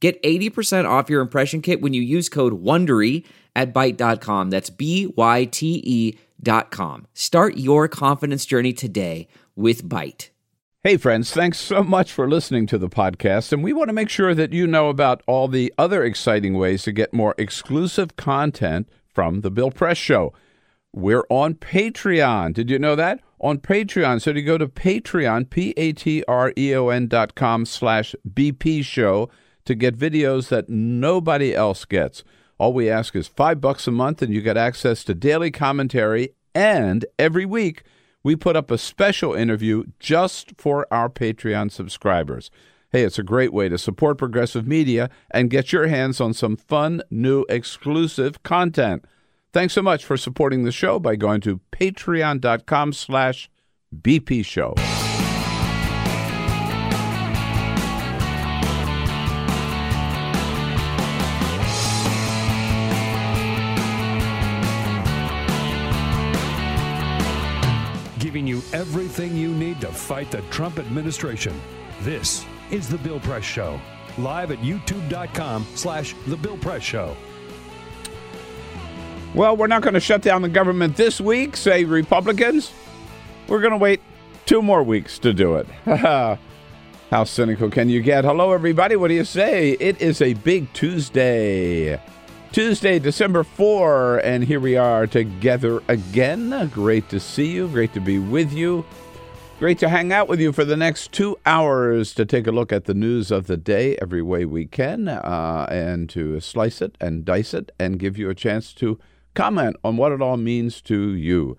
Get 80% off your impression kit when you use code WONDERY at Byte.com. That's B-Y-T-E dot com. Start your confidence journey today with Byte. Hey, friends, thanks so much for listening to the podcast. And we want to make sure that you know about all the other exciting ways to get more exclusive content from The Bill Press Show. We're on Patreon. Did you know that? On Patreon. So to go to Patreon, P-A-T-R-E-O-N dot com slash BP show to get videos that nobody else gets. All we ask is five bucks a month, and you get access to daily commentary. And every week, we put up a special interview just for our Patreon subscribers. Hey, it's a great way to support progressive media and get your hands on some fun, new, exclusive content. Thanks so much for supporting the show by going to patreon.com slash BP everything you need to fight the Trump administration. This is The Bill Press Show, live at youtube.com slash The Bill Press Show. Well, we're not going to shut down the government this week, say Republicans. We're going to wait two more weeks to do it. How cynical can you get? Hello, everybody. What do you say? It is a big Tuesday. Tuesday, December 4, and here we are together again. Great to see you. Great to be with you. Great to hang out with you for the next two hours to take a look at the news of the day every way we can uh, and to slice it and dice it and give you a chance to comment on what it all means to you.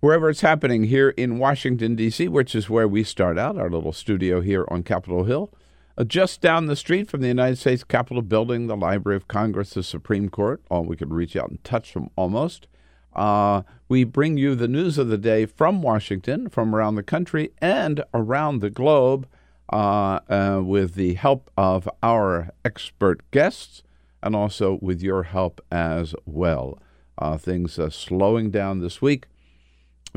Wherever it's happening here in Washington, D.C., which is where we start out, our little studio here on Capitol Hill. Uh, just down the street from the United States Capitol building, the Library of Congress, the Supreme Court, all we could reach out and touch them almost. Uh, we bring you the news of the day from Washington, from around the country, and around the globe uh, uh, with the help of our expert guests and also with your help as well. Uh, things uh, slowing down this week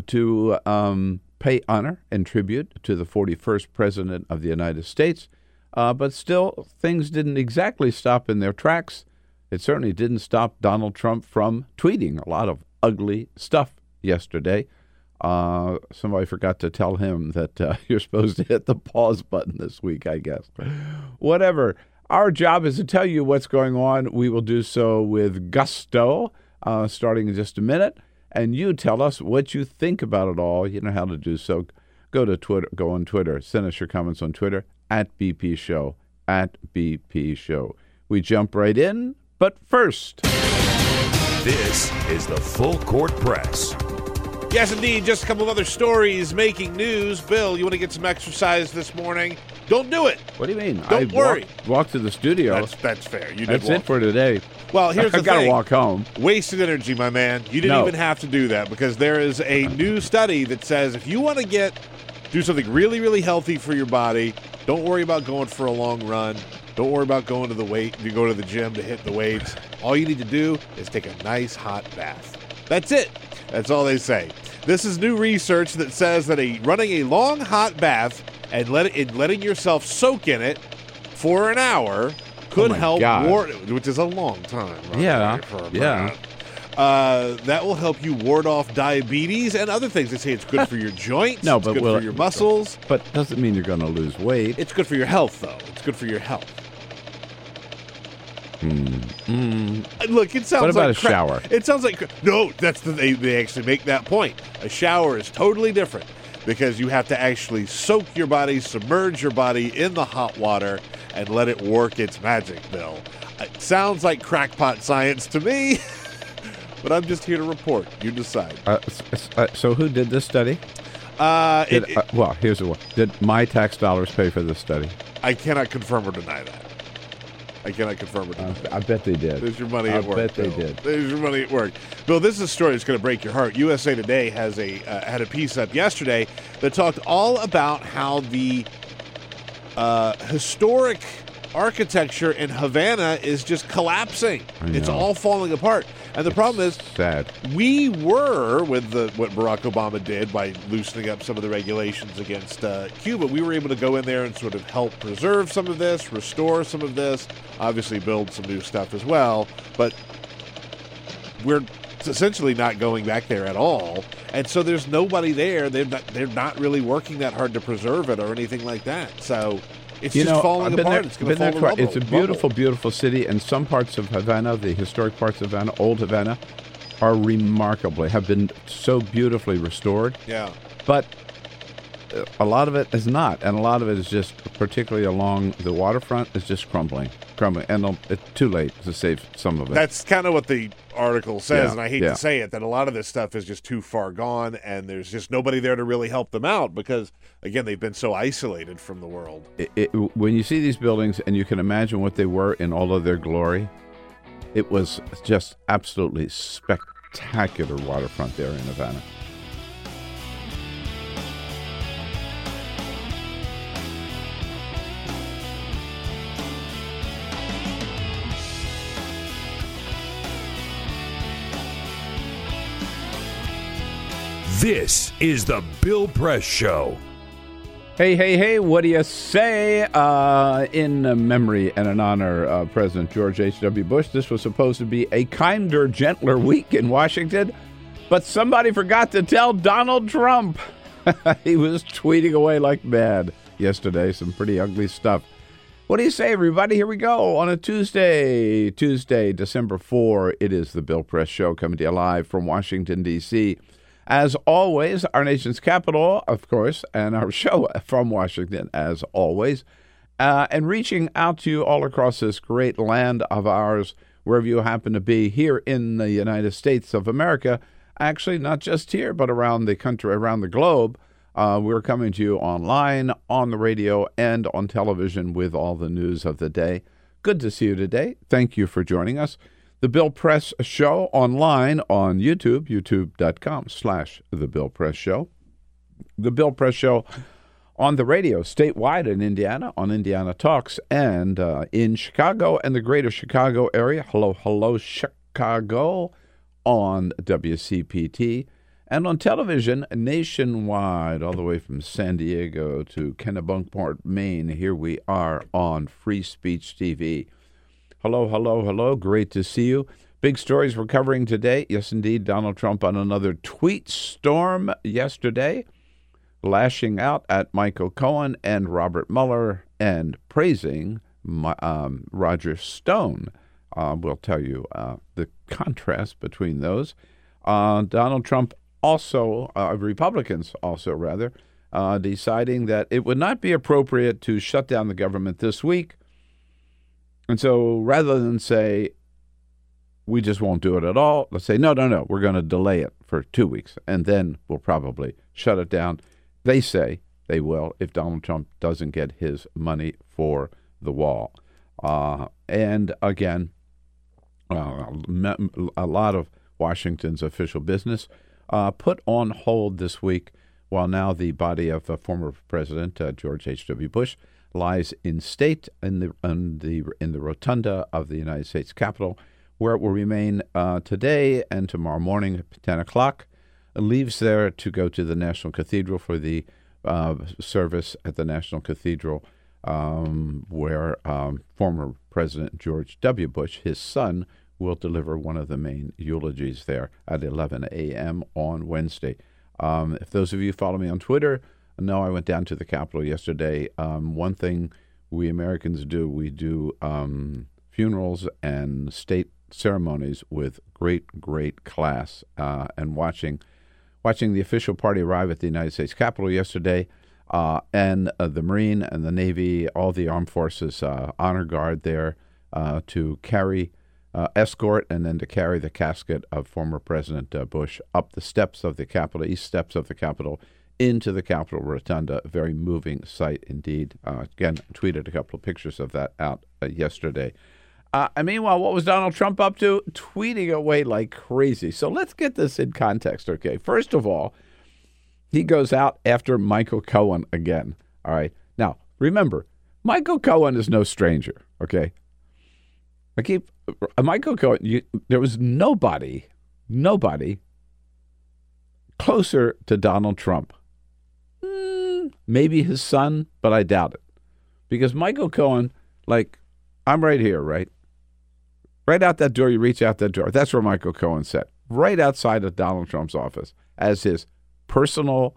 to um, pay honor and tribute to the 41st President of the United States. Uh, but still, things didn't exactly stop in their tracks. It certainly didn't stop Donald Trump from tweeting a lot of ugly stuff yesterday. Uh, somebody forgot to tell him that uh, you're supposed to hit the pause button this week, I guess. Whatever. Our job is to tell you what's going on. We will do so with gusto, uh, starting in just a minute. And you tell us what you think about it all. You know how to do so. Go to Twitter. Go on Twitter. Send us your comments on Twitter at BP Show. At BP Show. We jump right in. But first, This is the Full Court Press. Yes, indeed. Just a couple of other stories making news. Bill, you want to get some exercise this morning? Don't do it. what do you mean? Don't I worry. Walked, walked to the studio. That's that's fair. You did That's walk. it for today. Well, here's the thing. I've got to walk home. Wasted energy, my man. You didn't No. even have to do that because there is a new study that says if you want to get do something really, really healthy for your body, don't worry about going for a long run. Don't worry about going to the weight. You go to the gym to hit the weights. All you need to do is take a nice hot bath. That's it. That's all they say. This is new research that says that a running a long hot bath and let and letting yourself soak in it for an hour could Oh help God. ward, which is a long time. right, Yeah, yeah. Uh, that will help you ward off diabetes and other things. They say it's good for your joints. No, it's but good will- for your muscles. But doesn't mean you're going to lose weight. It's good for your health, though. It's good for your health. Uh, Look, it sounds Hmm. What about like a crap. shower? It sounds like cra- no. That's the they, they actually make that point. A shower is totally different because you have to actually soak your body, submerge your body in the hot water, and let it work its magic. Bill, it sounds like crackpot science to me, but I'm just here to report. You decide. Uh, uh, so who did this study? Uh, Did, it- uh, well, here's the one. Did my tax dollars pay for this study? I cannot confirm or deny that. I cannot confirm it. I, I bet they did. There's your money I at work. bet they Bill. did. There's your money at work. Bill, this is a story that's going to break your heart. USA Today has a uh, had a piece up yesterday that talked all about how the uh, historic architecture in Havana is just collapsing. It's all falling apart. And the problem is, Sad. we were with the what Barack Obama did by loosening up some of the regulations against uh, Cuba. We were able to go in there and sort of help preserve some of this, restore some of this, obviously build some new stuff as well. But we're essentially not going back there at all, and so there's nobody there. They're not, they're not really working that hard to preserve it or anything like that. So it's you just know, falling I've been apart. there, it's been there twice. It's a beautiful, rubble. beautiful city, and some parts of Havana, the historic parts of Havana, old Havana, are remarkably have been so beautifully restored. Yeah. But a lot of it is not, and a lot of it is just, particularly along the waterfront, is just crumbling, crumbling, and um, it's too late to save some of it. That's kind of what the article says, Yeah, and I hate yeah. to say it, that a lot of this stuff is just too far gone, and there's just nobody there to really help them out because, again, they've been so isolated from the world. it, it, when you see these buildings and you can imagine what they were in all of their glory, it was just absolutely spectacular waterfront there in Havana. This is the Bill Press Show. Hey, hey, hey, what do you say? Uh, in memory and in honor of President George H.W. Bush, this was supposed to be a kinder, gentler week in Washington, but somebody forgot to tell Donald Trump. he was tweeting away like mad yesterday, some pretty ugly stuff. What do you say, everybody? Here we go on a Tuesday, Tuesday, December 4. It is the Bill Press Show coming to you live from Washington, D.C. As always, our nation's capital, of course, and our show from Washington, as always, uh, and reaching out to you all across this great land of ours, wherever you happen to be here in the United States of America. Actually, not just here, but around the country, around the globe. Uh, we're coming to you online, on the radio, and on television with all the news of the day. Good to see you today. Thank you for joining us. The Bill Press Show online on YouTube, youtube.com slash The Bill Press Show. The Bill Press Show on the radio statewide in Indiana, on Indiana Talks, and uh, in Chicago and the greater Chicago area. Hello, hello, Chicago on WCPT. And on television nationwide, all the way from San Diego to Kennebunkport, Maine, here we are on Free Speech TV. Hello, hello, hello. Great to see you. Big stories we're covering today. Yes, indeed. Donald Trump on another tweet storm yesterday, lashing out at Michael Cohen and Robert Mueller and praising um, Roger Stone. Uh, we'll tell you uh, the contrast between those. Uh, Donald Trump also, uh, Republicans also rather, uh, deciding that it would not be appropriate to shut down the government this week. And so rather than say, we just won't do it at all, let's say, no, no, no, we're going to delay it for two weeks and then we'll probably shut it down. They say they will if Donald Trump doesn't get his money for the wall. Uh, and again, uh, a lot of Washington's official business uh, put on hold this week while now the body of former President uh, George H.W. Bush lies in state in the, in the in the rotunda of the United States Capitol, where it will remain uh, today and tomorrow morning at 10 o'clock. It leaves there to go to the National Cathedral for the uh, service at the National Cathedral, um, where um, former President George W. Bush, his son, will deliver one of the main eulogies there at 11 a.m. on Wednesday. Um, if those of you follow me on Twitter know I went down to the Capitol yesterday. Um, one thing we Americans do, we do um, funerals and state ceremonies with great, great class. Uh, and watching, watching the official party arrive at the United States Capitol yesterday, uh, and uh, the Marine and the Navy, all the armed forces uh, honor guard there uh, to carry uh, escort and then to carry the casket of former President uh, Bush up the steps of the Capitol, east steps of the Capitol, into the Capitol Rotunda. A very moving sight indeed. Uh, again, tweeted a couple of pictures of that out uh, yesterday. Uh, and meanwhile, what was Donald Trump up to? Tweeting away like crazy. So let's get this in context, okay? First of all, he goes out after Michael Cohen again. All right. Now, remember, Michael Cohen is no stranger, okay? I keep uh, Michael Cohen. You, there was nobody, nobody closer to Donald Trump. Mm, maybe his son, but I doubt it, because Michael Cohen, like, I'm right here, right, right out that door. You reach out that door. That's where Michael Cohen sat, right outside of Donald Trump's office, as his personal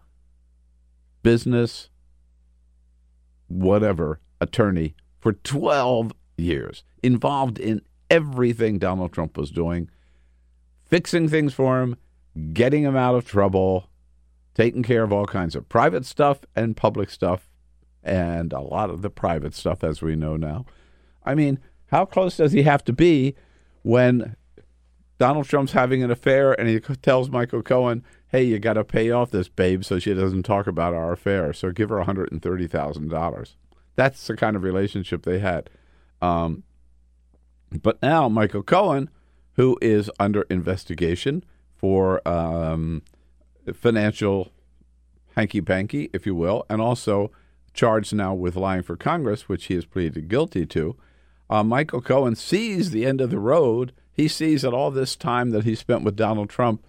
business, whatever attorney for 12 years, involved in everything Donald Trump was doing, fixing things for him, getting him out of trouble, taking care of all kinds of private stuff and public stuff, and a lot of the private stuff, as we know now. I mean, how close does he have to be when Donald Trump's having an affair and he tells Michael Cohen, hey, you got to pay off this babe so she doesn't talk about our affair. So give her $130,000. That's the kind of relationship they had. Um, but now Michael Cohen, who is under investigation for um, financial hanky panky, if you will, and also charged now with lying for Congress, which he has pleaded guilty to. Uh, Michael Cohen sees the end of the road. He sees that all this time that he spent with Donald Trump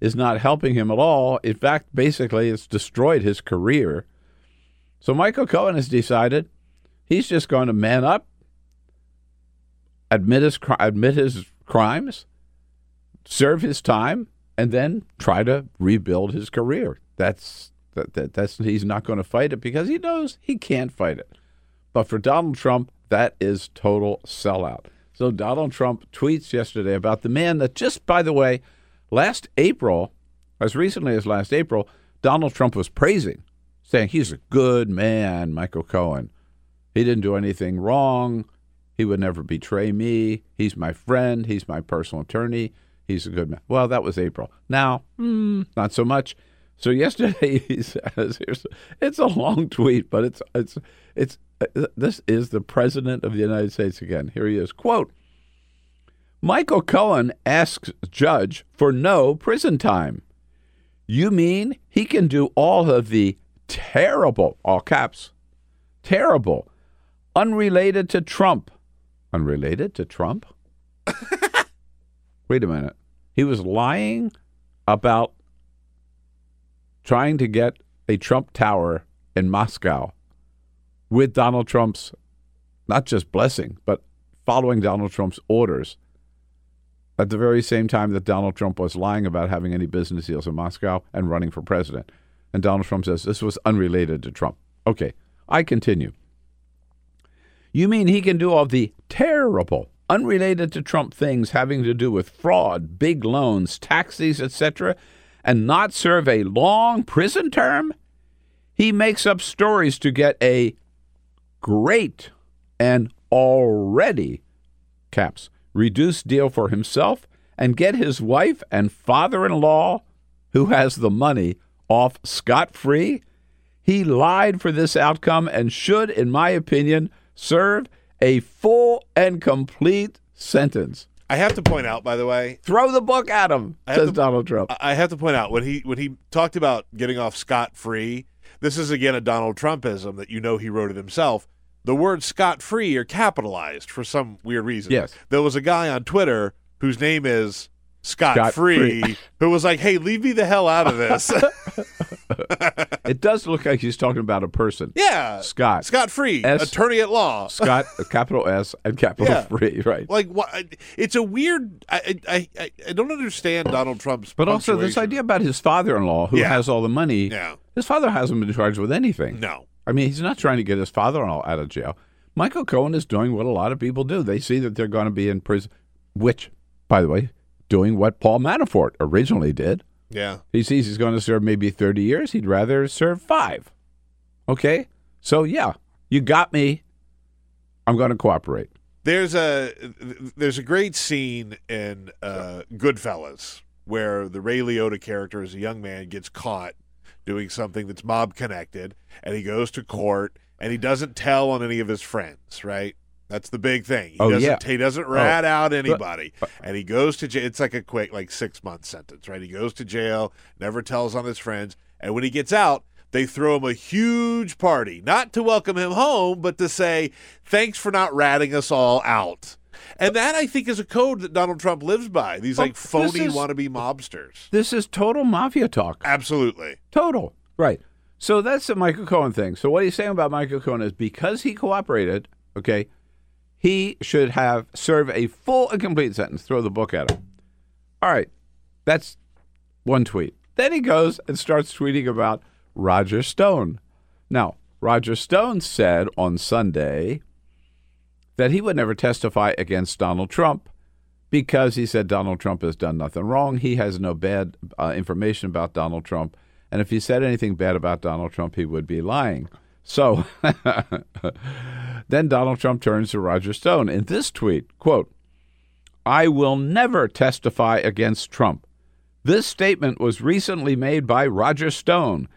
is not helping him at all. In fact, basically, it's destroyed his career. So Michael Cohen has decided he's just going to man up, admit his admit his crimes, serve his time, and then try to rebuild his career. That's that, that that's he's not going to fight it because he knows he can't fight it. But for Donald Trump, that is total sellout. So Donald Trump tweets yesterday about the man that just by the way, last April, as recently as last April, Donald Trump was praising, saying he's a good man, Michael Cohen. He didn't do anything wrong. He would never betray me. He's my friend. He's my personal attorney. He's a good man. Well, that was April. Now, mm, not so much. So yesterday he says, "It's a long tweet, but it's it's it's this is the president of the United States again. Here he is. Quote: Michael Cohen asks judge for no prison time. You mean he can do all of the terrible, all caps, terrible, unrelated to Trump, unrelated to Trump? Wait a minute. He was lying about trying to get a Trump tower in Moscow with Donald Trump's not just blessing, but following Donald Trump's orders at the very same time that Donald Trump was lying about having any business deals in Moscow and running for president. And Donald Trump says this was unrelated to Trump. Okay, I continue. You mean he can do all the terrible, unrelated to Trump things having to do with fraud, big loans, taxes, etc., and not serve a long prison term? He makes up stories to get a great and already caps reduced deal for himself and get his wife and father-in-law who has the money off scot-free he lied for this outcome and should in my opinion serve a full and complete sentence I have to point out, by the way, throw the book at him says to, donald trump I have to point out when he when he talked about getting off scot free. This is again a Donald Trumpism that you know he wrote it himself. The words scot free are capitalized for some weird reason. Yes. There was a guy on Twitter whose name is Scott Free who was like, "Hey, leave me the hell out of this." it does look like he's talking about a person. yeah, Scott. Scott Free, S- attorney at law. Scott, capital S and capital Yeah. free, right? Like, what? It's a weird. I I I, I don't understand Donald Trump's. But also this idea about his father-in-law who Yeah. has all the money. Yeah. His father hasn't been charged with anything. No. I mean, he's not trying to get his father-in-law out of jail. Michael Cohen is doing what a lot of people do. They see that they're going to be in prison, which, by the way, doing what Paul Manafort originally did. Yeah. He sees he's going to serve maybe 30 years. He'd rather serve five. Okay? So, yeah, you got me. I'm going to cooperate. There's a there's a great scene in uh, Goodfellas where the Ray Liotta character as a young man gets caught doing something that's mob connected, and he goes to court and he doesn't tell on any of his friends, right? That's the big thing. He Oh, doesn't, yeah. He doesn't oh. rat Oh. out anybody. and he goes to jail. It's like a quick, like six month sentence, right? He goes to jail, never tells on his friends. And when he gets out, they throw him a huge party, not to welcome him home, but to say, thanks for not ratting us all out. And that, I think, is a code that Donald Trump lives by. These like phony is- wannabe mobsters. This is total mafia talk. Absolutely. Total. Right. So that's the Michael Cohen thing. So what he's saying about Michael Cohen is because he cooperated, okay, he should have served a full and complete sentence. Throw the book at him. All right. That's one tweet. Then he goes and starts tweeting about Roger Stone. Now, Roger Stone said on Sunday that he would never testify against Donald Trump because he said Donald Trump has done nothing wrong. He has no bad uh, information about Donald Trump. And if he said anything bad about Donald Trump, he would be lying. So then Donald Trump turns to Roger Stone in this tweet, quote, I will never testify against Trump. This statement was recently made by Roger Stone,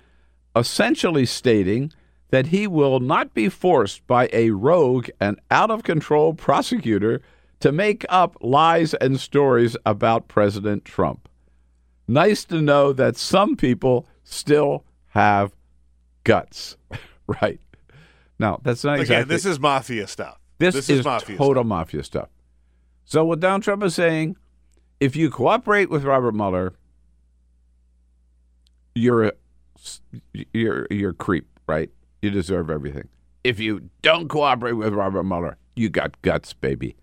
essentially stating that he will not be forced by a rogue and out of control prosecutor to make up lies and stories about President Trump. Nice to know that some people still have guts. right. Now, that's not Again, exactly this is mafia stuff. this, is, mafia total stuff. mafia stuff. So what Donald Trump is saying, if you cooperate with Robert Mueller, you're a you're you're a creep, right? You deserve everything. If you don't cooperate with Robert Mueller, you got guts, baby.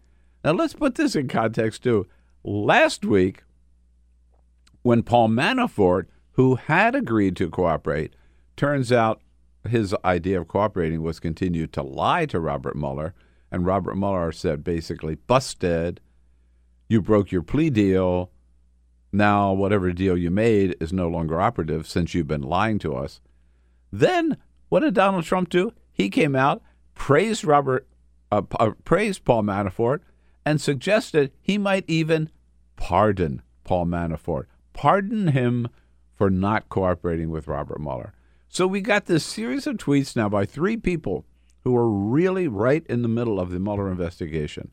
Now let's put this in context too. Last week, when Paul Manafort, who had agreed to cooperate, turns out his idea of cooperating was continue to lie to Robert Mueller, and Robert Mueller said basically, busted, you broke your plea deal. Now, whatever deal you made is no longer operative since you've been lying to us. Then, what did Donald Trump do? He came out, praised Robert, uh, uh, praised Paul Manafort, and suggested he might even pardon Paul Manafort, pardon him for not cooperating with Robert Mueller. So we got this series of tweets now by three people who are really right in the middle of the Mueller investigation.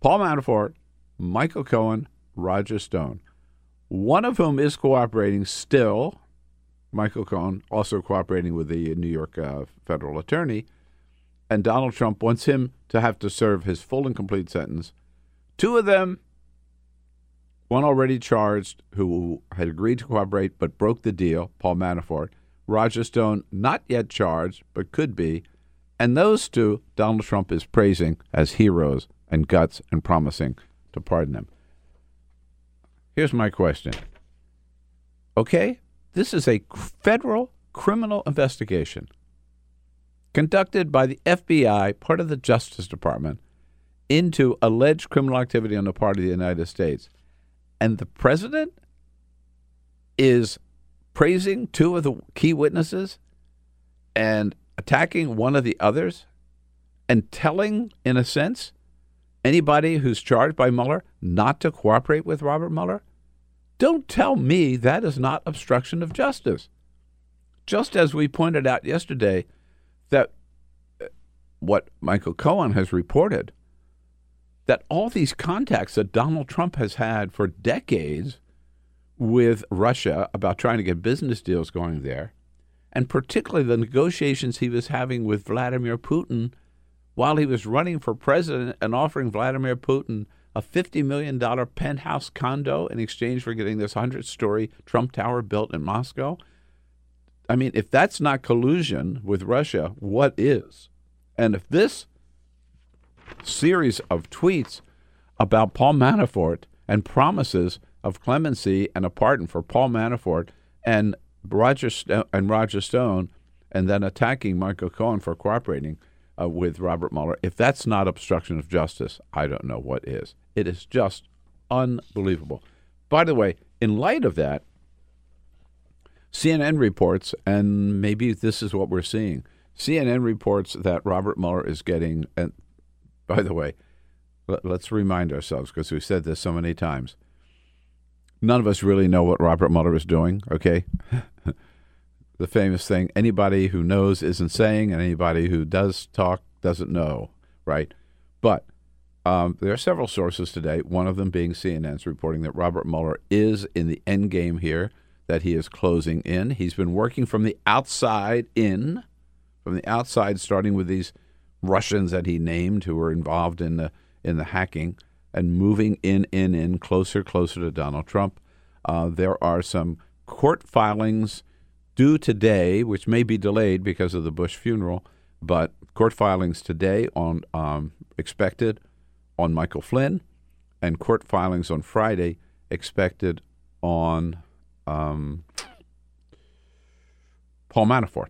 Paul Manafort, Michael Cohen, Roger Stone, one of whom is cooperating still. Michael Cohen also cooperating with the New York uh, federal attorney, and Donald Trump wants him to have to serve his full and complete sentence. Two of them, one already charged who had agreed to cooperate but broke the deal, Paul Manafort. Roger Stone, not yet charged but could be. And those two, Donald Trump is praising as heroes and guts and promising to pardon them. Here's my question. Okay, this is a federal criminal investigation conducted by the FBI, part of the Justice Department, into alleged criminal activity on the part of the United States. And the president is praising two of the key witnesses and attacking one of the others and telling, in a sense, anybody who's charged by Mueller not to cooperate with Robert Mueller? Don't tell me that is not obstruction of justice. Just as we pointed out yesterday, that uh, what Michael Cohen has reported that all these contacts that Donald Trump has had for decades with Russia about trying to get business deals going there, and particularly the negotiations he was having with Vladimir Putin while he was running for president and offering Vladimir Putin a $50 million penthouse condo in exchange for getting this 100 story Trump Tower built in Moscow. I mean, if that's not collusion with Russia, what is? And if this series of tweets about Paul Manafort and promises of clemency and a pardon for Paul Manafort and Roger and Roger Stone, and then attacking Michael Cohen for cooperating uh, with Robert Mueller. If that's not obstruction of justice, I don't know what is. It is just unbelievable. By the way, in light of that, CNN reports, and maybe this is what we're seeing. CNN reports that Robert Mueller is getting, and by the way, let, us remind ourselves because we've said this so many times. None of us really know what Robert Mueller is doing, okay? the famous thing anybody who knows isn't saying, and anybody who does talk doesn't know, right? But um, there are several sources today, one of them being CNN's reporting that Robert Mueller is in the end game here, that he is closing in. He's been working from the outside in, from the outside, starting with these Russians that he named who were involved in the in the hacking and moving in, in, in, closer, closer to Donald Trump. Uh, there are some court filings due today, which may be delayed because of the Bush funeral, but court filings today on um, expected on Michael Flynn, and court filings on Friday expected on um, Paul Manafort.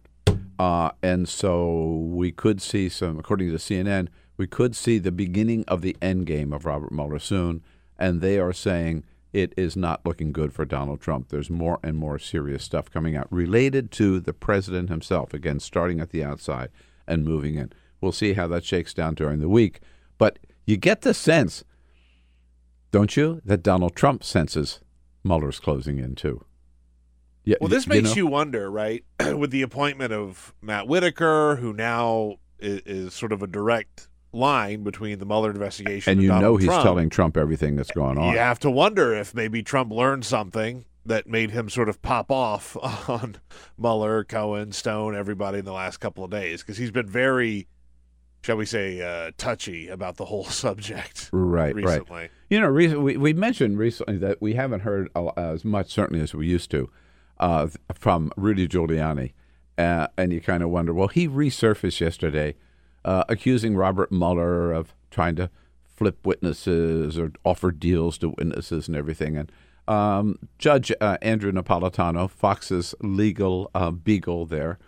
Uh, and so we could see some, according to CNN, we could see the beginning of the end game of Robert Mueller soon. And they are saying it is not looking good for Donald Trump. There's more and more serious stuff coming out related to the president himself, again, starting at the outside and moving in. We'll see how that shakes down during the week. But you get the sense, don't you, that Donald Trump senses Mueller's closing in too. Yeah, well, this you makes know? you wonder, right? With the appointment of Matt Whitaker, who now is, is, sort of a direct line between the Mueller investigation and, and you Donald know he's Trump, telling Trump everything that's going on. You have to wonder if maybe Trump learned something that made him sort of pop off on Mueller, Cohen, Stone, everybody in the last couple of days because he's been very, shall we say, uh, touchy about the whole subject. Right, recently. right. You know, we we mentioned recently that we haven't heard as much certainly as we used to uh, from Rudy Giuliani, uh, and you kind of wonder, well, he resurfaced yesterday uh, accusing Robert Mueller of trying to flip witnesses or offer deals to witnesses and everything. And um, Judge uh, Andrew Napolitano, Fox's legal uh, beagle there,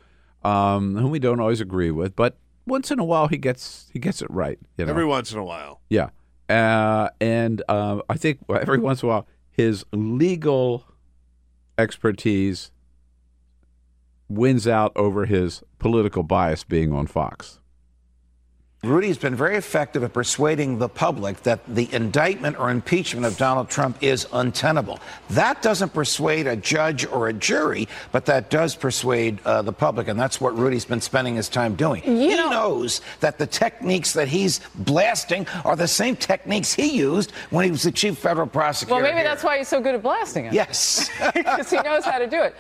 um, whom we don't always agree with, but once in a while he gets he gets it right. You know? Every once in a while, yeah. Uh, and uh, I think every once in a while his legal expertise wins out over his political bias being on Fox. Rudy's been very effective at persuading the public that the indictment or impeachment of Donald Trump is untenable. That doesn't persuade a judge or a jury, but that does persuade uh, the public, and that's what Rudy's been spending his time doing. You he know, knows that the techniques that he's blasting are the same techniques he used when he was the chief federal prosecutor. Well, maybe here. that's why he's so good at blasting it. Yes, because he knows how to do it.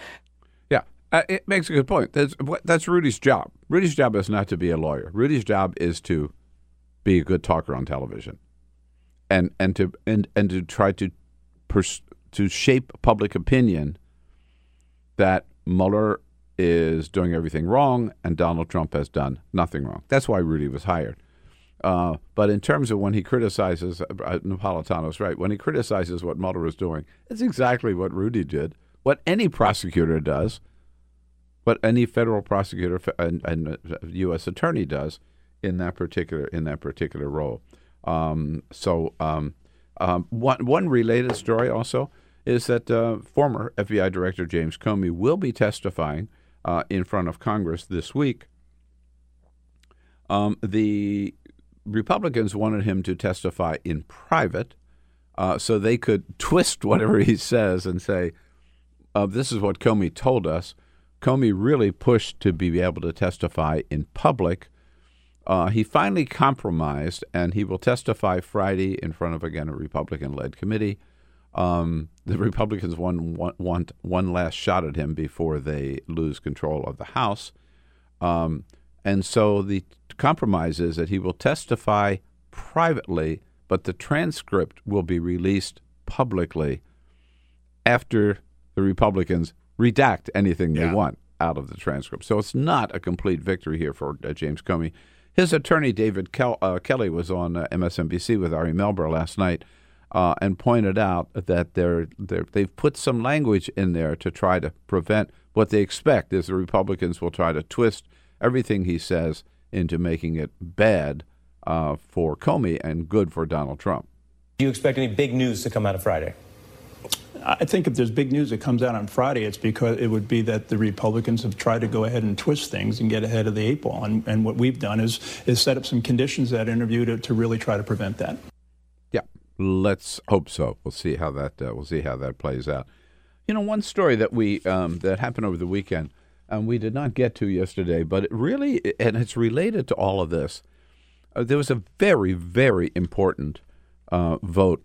Uh, it makes a good point. That's that's Rudy's job. Rudy's job is not to be a lawyer. Rudy's job is to be a good talker on television, and and to and and to try to pers- to shape public opinion that Mueller is doing everything wrong and Donald Trump has done nothing wrong. That's why Rudy was hired. Uh, but in terms of when he criticizes, uh, Napolitano's right. When he criticizes what Mueller is doing, it's exactly what Rudy did. What any prosecutor does what any federal prosecutor and, and U.S. attorney does in that particular in that particular role. Um, so um, um, one one related story also is that uh, former FBI Director James Comey will be testifying uh, in front of Congress this week. Um, the Republicans wanted him to testify in private, uh, so they could twist whatever he says and say, uh, "This is what Comey told us." Comey really pushed to be able to testify in public. Uh, he finally compromised, and he will testify Friday in front of again a Republican-led committee. Um, the Republicans want, want, want one last shot at him before they lose control of the House, um, and so the compromise is that he will testify privately, but the transcript will be released publicly after the Republicans redact anything yeah. they want out of the transcript. So it's not a complete victory here for uh, James Comey. His attorney, David Kel- uh, Kelley, was on uh, MSNBC with Ari Melber last night uh, and pointed out that they're, they're, they've put some language in there to try to prevent what they expect is the Republicans will try to twist everything he says into making it bad uh, for Comey and good for Donald Trump. Do you expect any big news to come out of Friday? I think if there's big news that comes out on Friday, it's because it would be that the Republicans have tried to go ahead and twist things and get ahead of the eight ball. And, and what we've done is is set up some conditions that interview to, to really try to prevent that. Yeah, let's hope so. We'll see how that uh, we'll see how that plays out. You know, one story that we um, that happened over the weekend. and we did not get to yesterday, but it really, and it's related to all of this. Uh, there was a very, very important uh, vote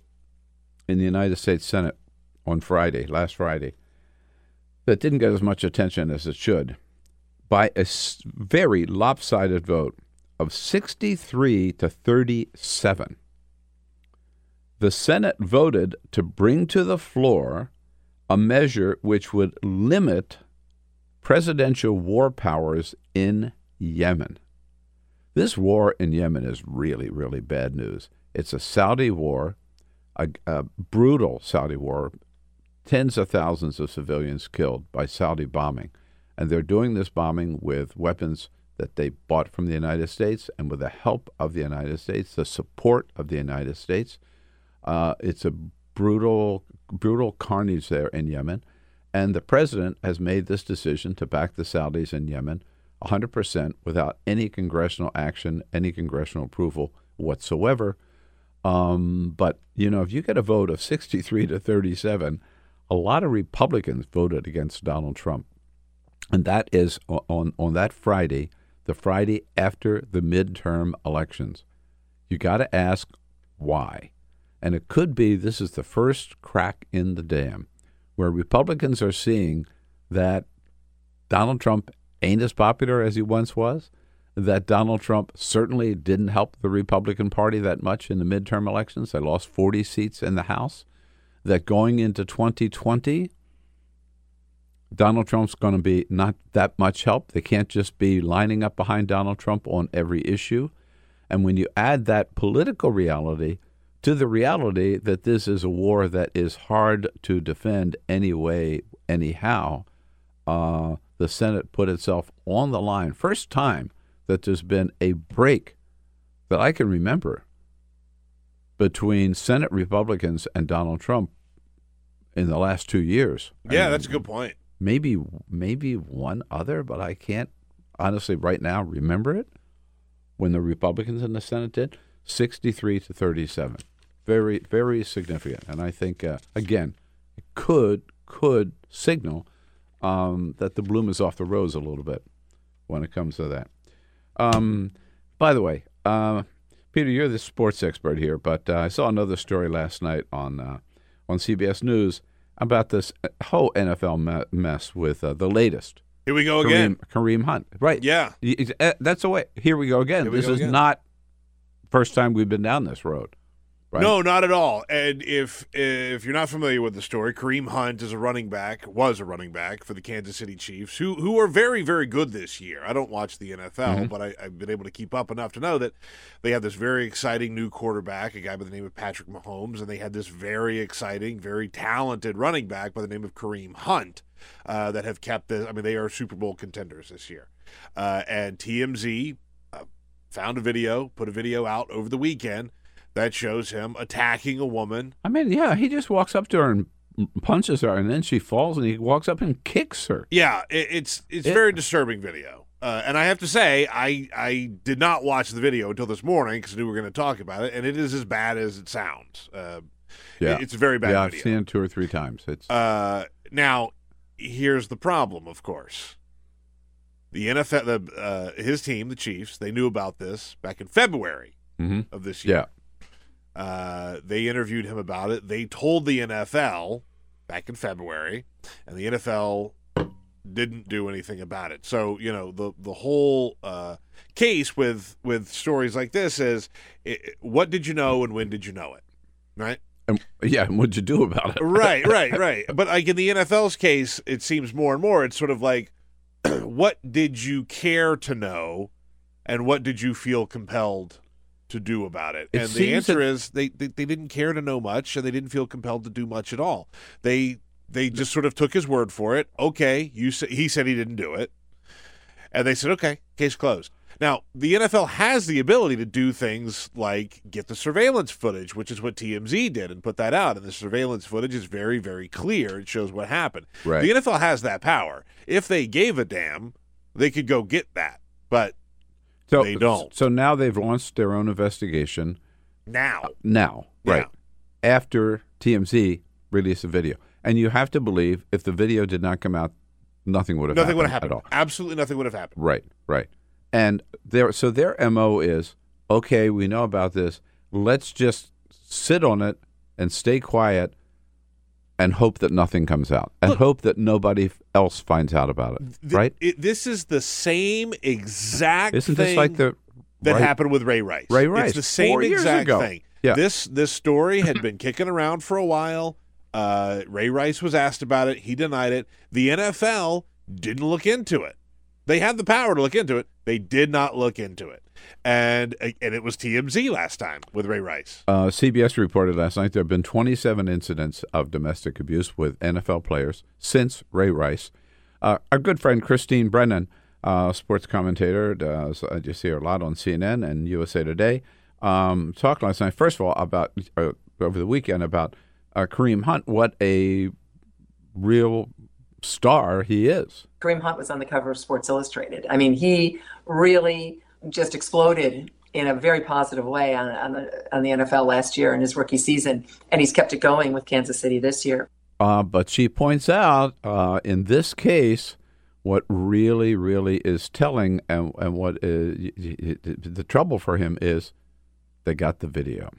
in the United States Senate on Friday, last Friday, that didn't get as much attention as it should by a very lopsided vote of 63 to 37. The Senate voted to bring to the floor a measure which would limit presidential war powers in Yemen. This war in Yemen is really, really bad news. It's a Saudi war, a, a brutal Saudi war, tens of thousands of civilians killed by Saudi bombing. And they're doing this bombing with weapons that they bought from the United States and with the help of the United States, the support of the United States. Uh, it's a brutal, brutal carnage there in Yemen. And the president has made this decision to back the Saudis in Yemen 100% without any congressional action, any congressional approval whatsoever. Um, but, you know, if you get a vote of 63 to 37, a lot of Republicans voted against Donald Trump. And that is on, on that Friday, the Friday after the midterm elections. You got to ask why. And it could be this is the first crack in the dam where Republicans are seeing that Donald Trump ain't as popular as he once was, that Donald Trump certainly didn't help the Republican Party that much in the midterm elections. They lost 40 seats in the House. That going into 2020, Donald Trump's going to be not that much help. They can't just be lining up behind Donald Trump on every issue. And when you add that political reality to the reality that this is a war that is hard to defend anyway, anyhow, uh, the Senate put itself on the line. First time that there's been a break that I can remember between Senate Republicans and Donald Trump in the last two years. Yeah, that's a good point. Maybe maybe one other, but I can't honestly right now remember it. When the Republicans in the Senate did sixty-three to thirty-seven, very very significant, and I think uh, again it could could signal um, that the bloom is off the rose a little bit when it comes to that. Um, by the way, uh, Peter, you're the sports expert here, but uh, I saw another story last night on uh, on CBS News about this whole NFL mess with uh, the latest. Here we go Kareem, again. Kareem Hunt, right? Yeah. Uh, That's the way. Here we go again. We this go is again. not first time we've been down this road. Right? No, not at all. And if if you're not familiar with the story, Kareem Hunt is a running back, was a running back for the Kansas City Chiefs, who who are very very good this year. I don't watch the NFL, Mm-hmm. but I, I've been able to keep up enough to know that they have this very exciting new quarterback, a guy by the name of Patrick Mahomes, and they had this very exciting, very talented running back by the name of Kareem Hunt. Uh, that have kept this. I mean, they are Super Bowl contenders this year. Uh, and TMZ uh, found a video, put a video out over the weekend that shows him attacking a woman. I mean, yeah, he just walks up to her and punches her, and then she falls, and he walks up and kicks her. Yeah, it, it's it's It- very disturbing video. Uh, and I have to say, I I did not watch the video until this morning because I knew we were going to talk about it, and it is as bad as it sounds. Uh, Yeah, it's a very bad Yeah, I've seen it two or three times. It's Uh, now, here's the problem. Of course, the NFL, the uh, his team, the Chiefs, they knew about this back in February Mhm. of this year. yeah. Uh, they interviewed him about it. They told the NFL back in February, and the NFL didn't do anything about it. So you know the the whole uh, case with with stories like this is, i what did you know and when did you know it, right? And, yeah, and what'd you do about it? right, right, right. But like in the NFL's case, it seems more and more. It's sort of like, what did you care to know, and what did you feel compelled to do about it? It and the answer that- is they, they they didn't care to know much, and they didn't feel compelled to do much at all. They they just sort of took his word for it. Okay, you sa- he said he didn't do it, and they said okay, case closed. Now, the NFL has the ability to do things like get the surveillance footage, which is what TMZ did and put that out. And the surveillance footage is very, very clear. It shows what happened. Right. The NFL has that power. If they gave a damn, they could go get that. But So They don't. So now they've launched their own investigation. now, uh, Now, Yeah. right after TMZ released a video, and you have to believe if the video did not come out nothing would have Nothing would happened have happened. at all. Absolutely nothing would have happened. Right, right. And their so their MO is okay, we know about this. Let's just sit on it and stay quiet and hope that nothing comes out and hope that nobody else finds out about it. Th- right? it- this is the same exact Isn't thing this like the that right- happened with Ray Rice. Ray Rice, It's the same four years exact ago. thing. Yeah. This this story had been kicking around for a while. Uh, Ray Rice was asked about it. He denied it. The NFL didn't look into it. They had the power to look into it. They did not look into it. And and it was TMZ last time with Ray Rice. Uh, CBS reported last night there have been 27 incidents of domestic abuse with NFL players since Ray Rice. Uh, our good friend Christine Brennan, uh, sports commentator, does, uh, you see her a lot on CNN and USA Today, um, talked last night, first of all, about uh, over the weekend about uh, Kareem Hunt, what a real star he is. Kareem Hunt was on the cover of Sports Illustrated. I mean, he really just exploded in a very positive way on, on, the, on the NFL last year in his rookie season, and he's kept it going with Kansas City this year. Uh, but she points out uh, in this case, what really, really is telling, and, and what is, the trouble for him is they got the video.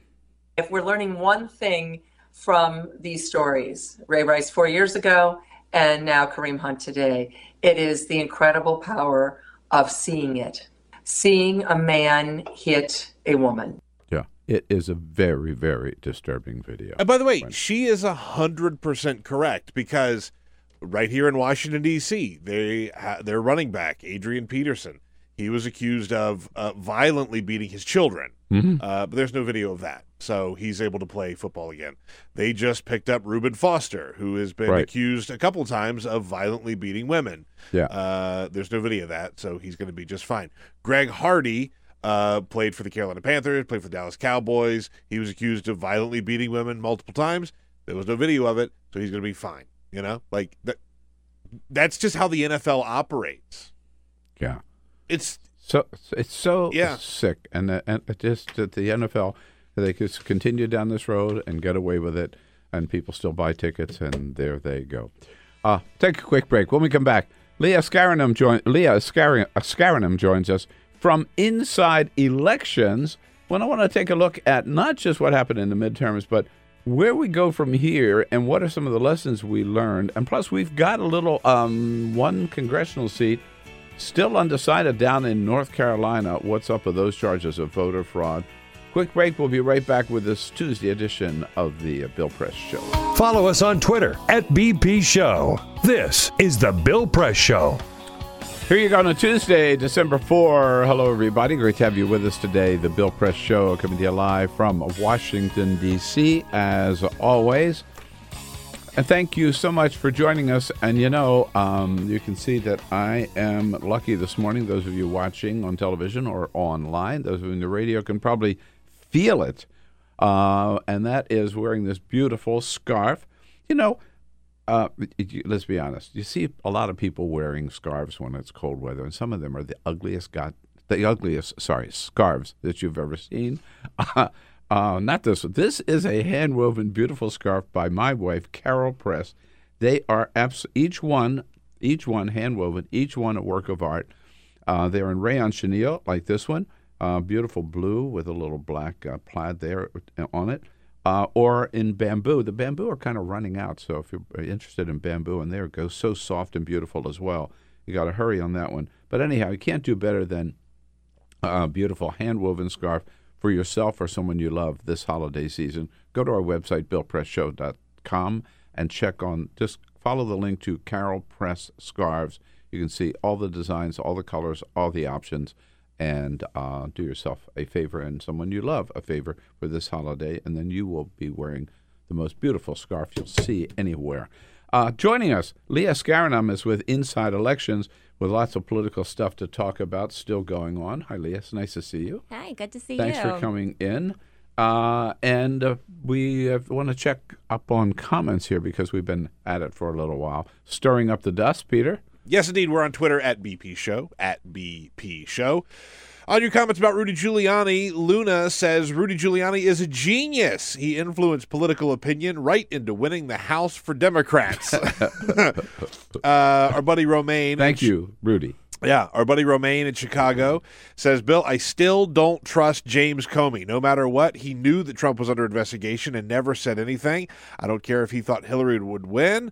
If we're learning one thing from these stories, Ray Rice four years ago and now Kareem Hunt today, it is the incredible power of seeing it, seeing a man hit a woman. Yeah, it is a very, very disturbing video. And by the way, she is hundred percent correct because right here in Washington D.C., they ha- their running back Adrian Peterson, he was accused of uh, violently beating his children, Mhm. uh, but there's no video of that, so he's able to play football again. They just picked up Reuben Foster, who has been Right. accused a couple times of violently beating women. Yeah. Uh, there's no video of that, so he's going to be just fine. Greg Hardy uh, played for the Carolina Panthers, played for the Dallas Cowboys. He was accused of violently beating women multiple times. There was no video of it, so he's going to be fine. You know, like that. That's just how the NFL operates. Yeah. It's So it's so Yeah. sick, and uh, and just that the NFL they could continue down this road and get away with it, and people still buy tickets, and there they go. Uh, take a quick break. When we come back, Leah Askarinam join Leah Scarin, uh, Askarinam joins us from Inside Elections. When I want to take a look at not just what happened in the midterms, but where we go from here and what are some of the lessons we learned. And plus, we've got a little um, one congressional seat Still undecided down in North Carolina. What's up with those charges of voter fraud? Quick break. We'll be right back with this Tuesday edition of the Bill Press Show. Follow us on Twitter at BP Show. This is The Bill Press Show. Here you go on a Tuesday, December 4. Hello, everybody. Great to have you with us today. The Bill Press Show coming to you live from Washington, D.C., as always. And thank you so much for joining us. And you know, um, you can see that I am lucky this morning. Those of you watching on television or online, those of you in the radio can probably feel it. Uh, and that is wearing this beautiful scarf. You know, uh, let's be honest. You see a lot of people wearing scarves when it's cold weather, and some of them are the ugliest got the ugliest sorry scarves that you've ever seen. Uh, not this one. This is a hand woven beautiful scarf by my wife Carol Press. They are abs- each one each one hand woven, each one a work of art. Uh, they're in rayon chenille like this one, uh, beautiful blue with a little black uh, plaid there on it, uh, or in bamboo. The bamboo are kind of running out, so if you're interested in bamboo, and there it goes, so soft and beautiful as well. You got to hurry on that one. But anyhow, you can't do better than a beautiful hand woven scarf for yourself or someone you love this holiday season. Go to our website, billpressshow.com, and check on, just follow the link to Carol Press Scarves. You can see all the designs, all the colors, all the options, and uh, do yourself a favor and someone you love a favor for this holiday, and then you will be wearing the most beautiful scarf you'll see anywhere. Uh, joining us, Leah Askarinam is with Inside Elections with lots of political stuff to talk about still going on. Hi, Leah. It's nice to see you. Hi, good to see Thanks you. Thanks for coming in. Uh, and uh, we uh, want to check up on comments here because we've been at it for a little while. Stirring up the dust, Peter. Yes, indeed. We're on Twitter at BP Show, at BP Show. On your comments about Rudy Giuliani, Luna says Rudy Giuliani is a genius. He influenced political opinion right into winning the House for Democrats. uh, our buddy Romaine. Thank you, Rudy. Yeah, our buddy Romaine in Chicago says, Bill, I still don't trust James Comey. No matter what, he knew that Trump was under investigation and never said anything. I don't care if he thought Hillary would win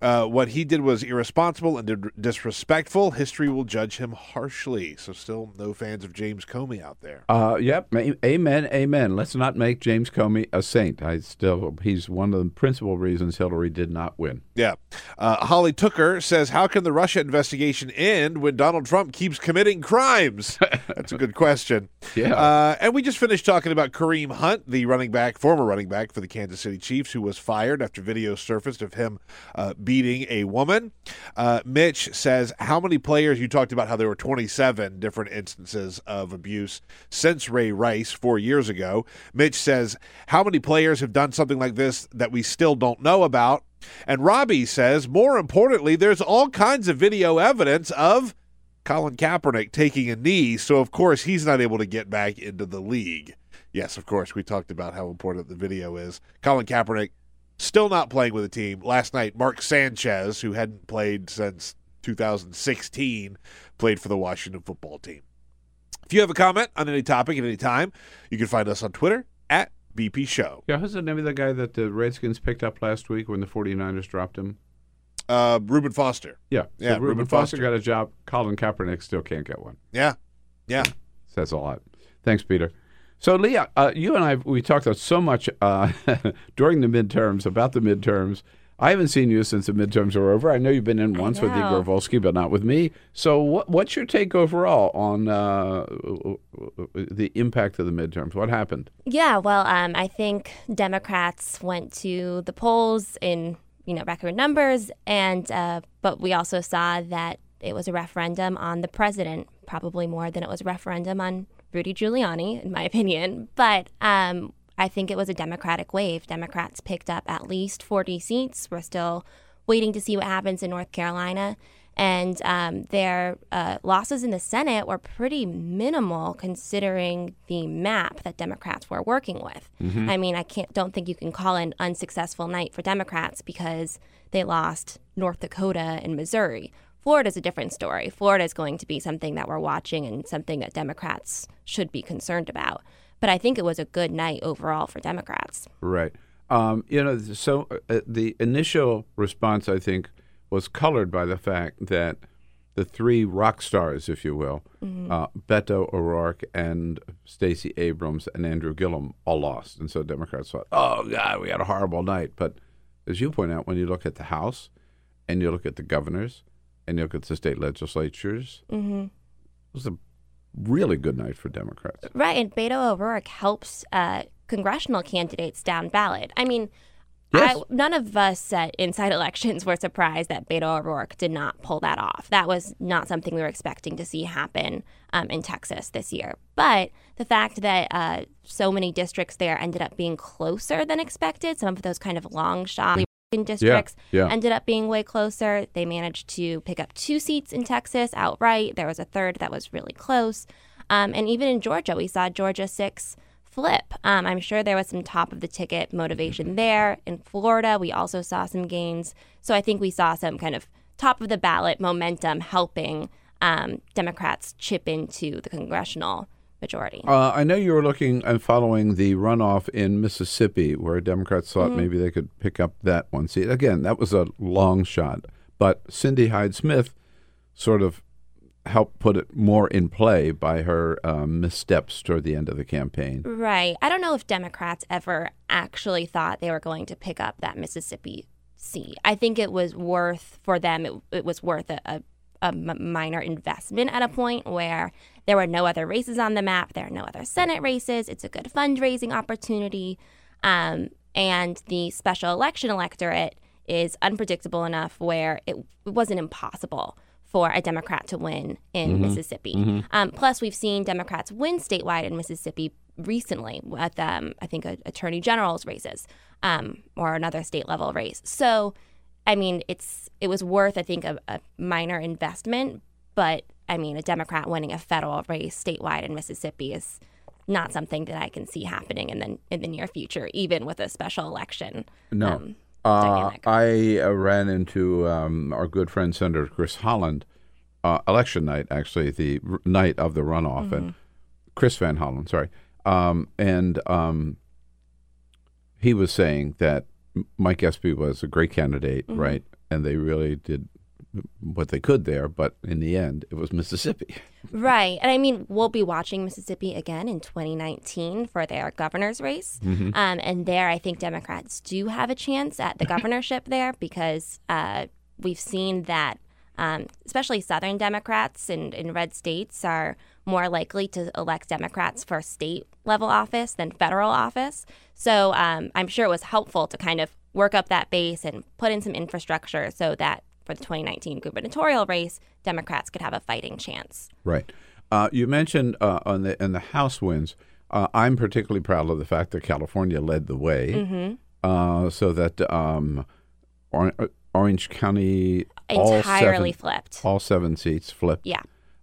uh, what he did was irresponsible and disrespectful. History will judge him harshly. So, still no fans of James Comey out there. Uh, yep. Amen. Amen. Let's not make James Comey a saint. I still, he's one of the principal reasons Hillary did not win. Yeah. Uh, Holly Tooker says, "How can the Russia investigation end when Donald Trump keeps committing crimes?" That's a good question. Yeah. Uh, and we just finished talking about Kareem Hunt, the running back, former running back for the Kansas City Chiefs, who was fired after video surfaced of him uh, beating a woman. Uh, Mitch says, How many players? You talked about how there were 27 different instances of abuse since Ray Rice four years ago. Mitch says, How many players have done something like this that we still don't know about? And Robbie says, More importantly, there's all kinds of video evidence of. Colin Kaepernick taking a knee, so of course he's not able to get back into the league. Yes, of course, we talked about how important the video is. Colin Kaepernick still not playing with the team. Last night, Mark Sanchez, who hadn't played since 2016, played for the Washington football team. If you have a comment on any topic at any time, you can find us on Twitter at BP Show. Yeah, who's the name of the guy that the Redskins picked up last week when the 49ers dropped him? Uh, Reuben Foster. Yeah. Yeah, so Reuben Reuben Foster Foster. got a job. Colin Kaepernick still can't get one. Yeah. Yeah. Says a lot. Thanks, Peter. So, Leah, uh, you and I, we talked about so much uh, during the midterms about the midterms. I haven't seen you since the midterms are over. I know you've been in once with Igor. Volsky, but not with me. So, what, what's your take overall on uh, the impact of the midterms? What happened? Yeah, well, um, I think Democrats went to the polls in you know record numbers, and uh, but we also saw that it was a referendum on the president, probably more than it was a referendum on Rudy Giuliani, in my opinion. But um, I think it was a Democratic wave. Democrats picked up at least 40 seats. We're still waiting to see what happens in North Carolina. And um, their uh, losses in the Senate were pretty minimal considering the map that Democrats were working with. Mhm. I mean, I can't don't think you can call an unsuccessful night for Democrats because they lost North Dakota and Missouri. Florida's a different story. Florida is going to be something that we're watching and something that Democrats should be concerned about. But I think it was a good night overall for Democrats. Right. Um, you know, so uh, the initial response, I think, was colored by the fact that the three rock stars, if you will, Mhm. uh, Beto O'Rourke and Stacey Abrams and Andrew Gillum, all lost. And so Democrats thought, oh, God, we had a horrible night. But as you point out, when you look at the House and you look at the governors and you look at the state legislatures, Mm-hmm. it was a really good night for Democrats. Right, and Beto O'Rourke helps uh, congressional candidates down ballot. I mean, I, none of us at Inside Elections were surprised that Beto O'Rourke did not pull that off. That was not something we were expecting to see happen um, in Texas this year. But the fact that uh, so many districts there ended up being closer than expected, some of those kind of long shot districts yeah. ended up being way closer. They managed to pick up two seats in Texas outright. There was a third that was really close. Um, and even in Georgia, we saw Georgia 6 flip. Um, I'm sure there was some top of the ticket motivation there. In Florida, we also saw some gains. So I think we saw some kind of top of the ballot momentum helping um, Democrats chip into the congressional majority. Uh, I know you were looking and following the runoff in Mississippi, where Democrats thought Mhm. maybe they could pick up that one seat. Again, that was a long shot, but Cindy Hyde Smith sort of helped put it more in play by her um, missteps toward the end of the campaign. Right. I don't know if Democrats ever actually thought they were going to pick up that Mississippi seat. I think it was worth for them. It, it was worth a, a, a m- minor investment at a point where there were no other races on the map. There are no other Senate races. It's a good fundraising opportunity, um, and the special election electorate is unpredictable enough where it, it wasn't impossible for a Democrat to win in Mhm. Mississippi. Mhm. Um, plus, we've seen Democrats win statewide in Mississippi recently with, um, I think, a, attorney general's races um, or another state level race. So, I mean, it's it was worth, I think, a, a minor investment, but I mean, a Democrat winning a federal race statewide in Mississippi is not something that I can see happening in the in the near future, even with a special election. No. um, Uh. I uh, ran into um, our good friend Senator Chris Holland, uh, election night, actually, the r- night of the runoff, and Chris Van Hollen, sorry. Um, and um, he was saying that Mike Espy was a great candidate, right? And they really did what they could there, but in the end, it was Mississippi. Right. And I mean, we'll be watching Mississippi again in 2019 for their governor's race. Um, and there, I think Democrats do have a chance at the governorship there because uh, we've seen that, um, especially Southern Democrats in, in red states are more likely to elect Democrats for state level office than federal office. So um, I'm sure it was helpful to kind of work up that base and put in some infrastructure so that for the 2019 gubernatorial race, Democrats could have a fighting chance. Right. Uh, you mentioned uh, on the in the House wins. Uh, I'm particularly proud of the fact that California led the way, Mm-hmm. uh, so that um, or- Orange County all seven, flipped. all seven seats flipped. Yeah.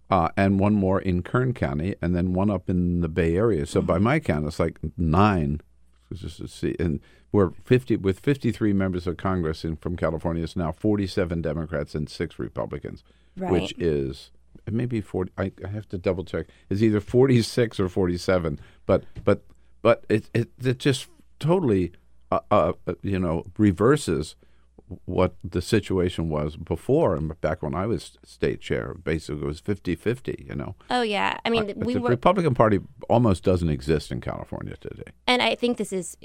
Uh, and one more in Kern County, and then one up in the Bay Area. So Mm-hmm. by my count, it's like nine. Just to see, and we're fifty with fifty-three members of Congress in, from California. It's now forty-seven Democrats and six Republicans, which is maybe forty. I, I have to double check. It's either forty-six or forty-seven. But but but it it, it just totally uh, uh, uh, you know reverses what the situation was before and back when I was state chair. Basically, it was 50-50, you know. Oh yeah. I mean, But we the were, Republican Party almost doesn't exist in California today. and I think this is.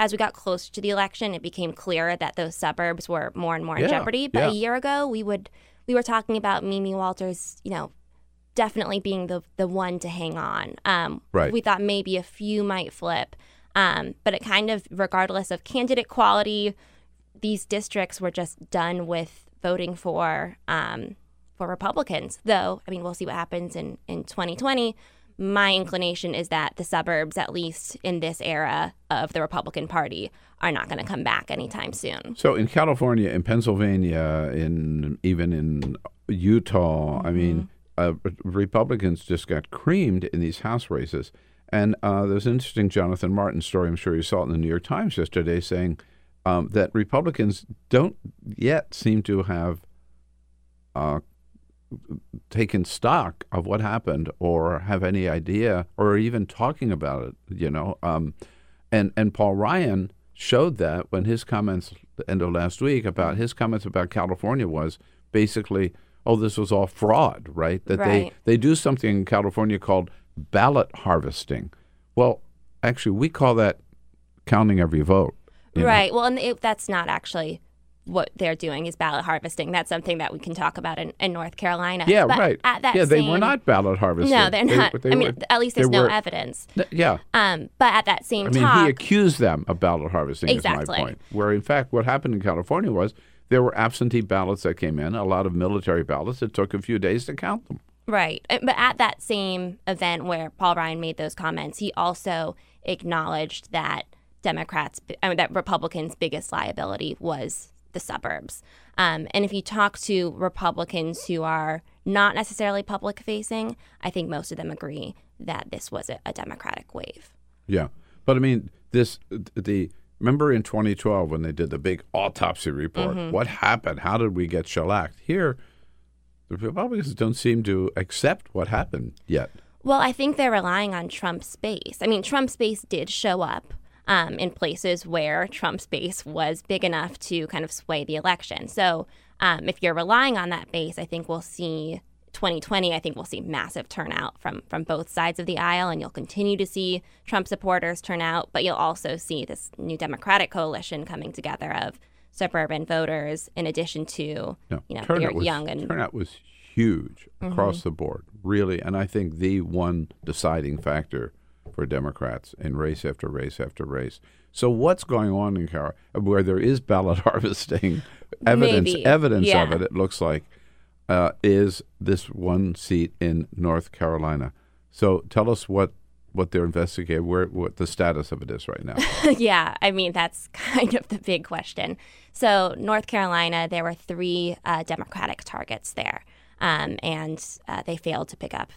As we got closer to the election, it became clear that those suburbs were more and more in Yeah, jeopardy. But yeah. a year ago, we would we were talking about Mimi Walters, you know, definitely being the the one to hang on. Um, Right. We thought maybe a few might flip, um, but it kind of, regardless of candidate quality, these districts were just done with voting for um, for Republicans. Though, I mean, we'll see what happens in in 2020. My inclination is that the suburbs, at least in this era of the Republican Party, are not going to come back anytime soon. So in California, in Pennsylvania, in even in Utah, I mean, uh, Republicans just got creamed in these House races. And uh, there's an interesting Jonathan Martin story. I'm sure you saw it in the New York Times yesterday, saying um, that Republicans don't yet seem to have uh, taken stock of what happened or have any idea or even talking about it. You know, um, and and Paul Ryan showed that when his comments the end of last week about his comments about California was basically, oh, this was all fraud, right? That Right. they they do something in California called ballot harvesting. Well, actually, we call that counting every vote. you know? Right. Well, and it, that's not actually what they're doing is ballot harvesting. That's something that we can talk about in, in North Carolina. Yeah, But right. At that yeah, they were not ballot harvesting. No, they're not. they I mean, were- at least there's no were- evidence. Th- Yeah. Um, but at that same time, I mean, talk, he accused them of ballot harvesting. Is Exactly. my point. Where in fact, what happened in California was there were absentee ballots that came in, a lot of military ballots. It took a few days to count them. Right. But at that same event where Paul Ryan made those comments, he also acknowledged that Democrats, I mean, that Republicans' biggest liability was the suburbs. Um, and if you talk to Republicans who are not necessarily public facing, I think most of them agree that this was a, a Democratic wave. Yeah, but I mean, this the remember in 2012 when they did the big autopsy report. Mm-hmm. What happened? How did we get shellacked? Here, the Republicans don't seem to accept what happened yet. Well, I think they're relying on Trump's base. I mean, Trump's base did show up um, in places where Trump's base was big enough to kind of sway the election. So um, if you're relying on that base, I think we'll see 2020. I think we'll see massive turnout from from both sides of the aisle, and you'll continue to see Trump supporters turn out. But you'll also see this new Democratic coalition coming together of suburban voters, in addition to No, you know turnout was, young and turnout was huge Mm-hmm. across the board, really, and I think the one deciding factor for Democrats in race after race after race. So what's going on in Car where there is ballot harvesting evidence Maybe, evidence of it? It looks like uh, is this one seat in North Carolina. So tell us what what they're investigating, where what the status of it is right now. yeah, I mean, that's kind of the big question. So, North Carolina, there were three uh, Democratic targets there. um, and uh, they failed to pick up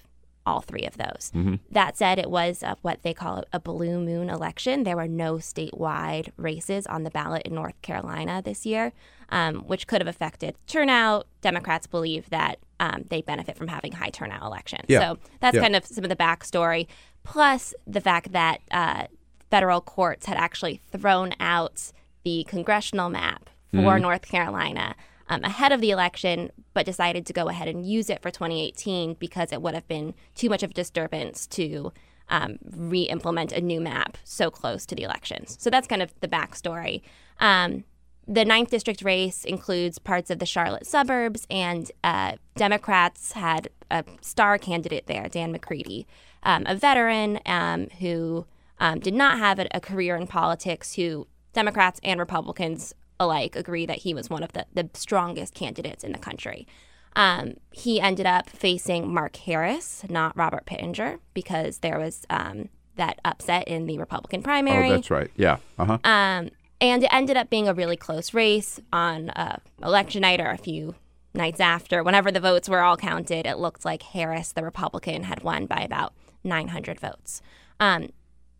all three of those. Mm-hmm. That said, it was uh, what they call a blue moon election. There were no statewide races on the ballot in North Carolina this year, um, which could have affected turnout. Democrats believe that um, they benefit from having high turnout elections. Yeah. So that's Yeah. kind of some of the backstory, plus the fact that uh, federal courts had actually thrown out the congressional map for Mhm. North Carolina um, ahead of the election, but decided to go ahead and use it for 2018 because it would have been too much of a disturbance to um, re implement a new map so close to the elections. So that's kind of the backstory. Um, the ninth district race includes parts of the Charlotte suburbs, and uh, Democrats had a star candidate there, Dan McCready, um, a veteran um, who um, did not have a, a career in politics, who Democrats and Republicans alike agree that he was one of the, the strongest candidates in the country. Um, he ended up facing Mark Harris, not Robert Pittenger, because there was um, that upset in the Republican primary. Oh, that's right. Yeah. Uh huh. Um, and it ended up being a really close race on uh, election night or a few nights after. Whenever the votes were all counted, it looked like Harris, the Republican, had won by about 900 votes. Um,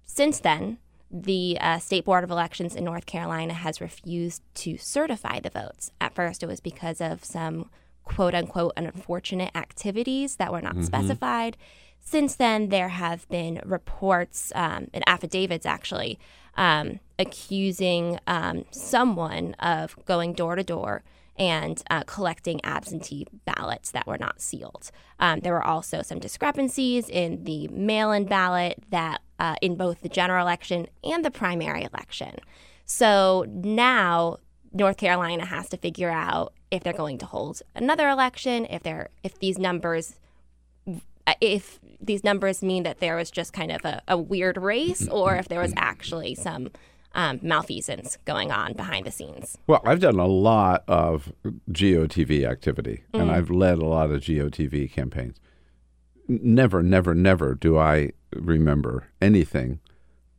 since then, the uh, State Board of Elections in North Carolina has refused to certify the votes. At first, it was because of some quote unquote unfortunate activities that were not Mhm. specified. Since then, there have been reports um, and affidavits actually um, accusing um, someone of going door to door and uh, collecting absentee ballots that were not sealed. Um, there were also some discrepancies in the mail in ballot that uh, in both the general election and the primary election. So now North Carolina has to figure out if they're going to hold another election, if they're if these numbers if these numbers mean that there was just kind of a, a weird race or if there was actually some um, malfeasance going on behind the scenes. Well, I've done a lot of GOTV activity, and Mhm. I've led a lot of GOTV campaigns. Never, never, never do I remember anything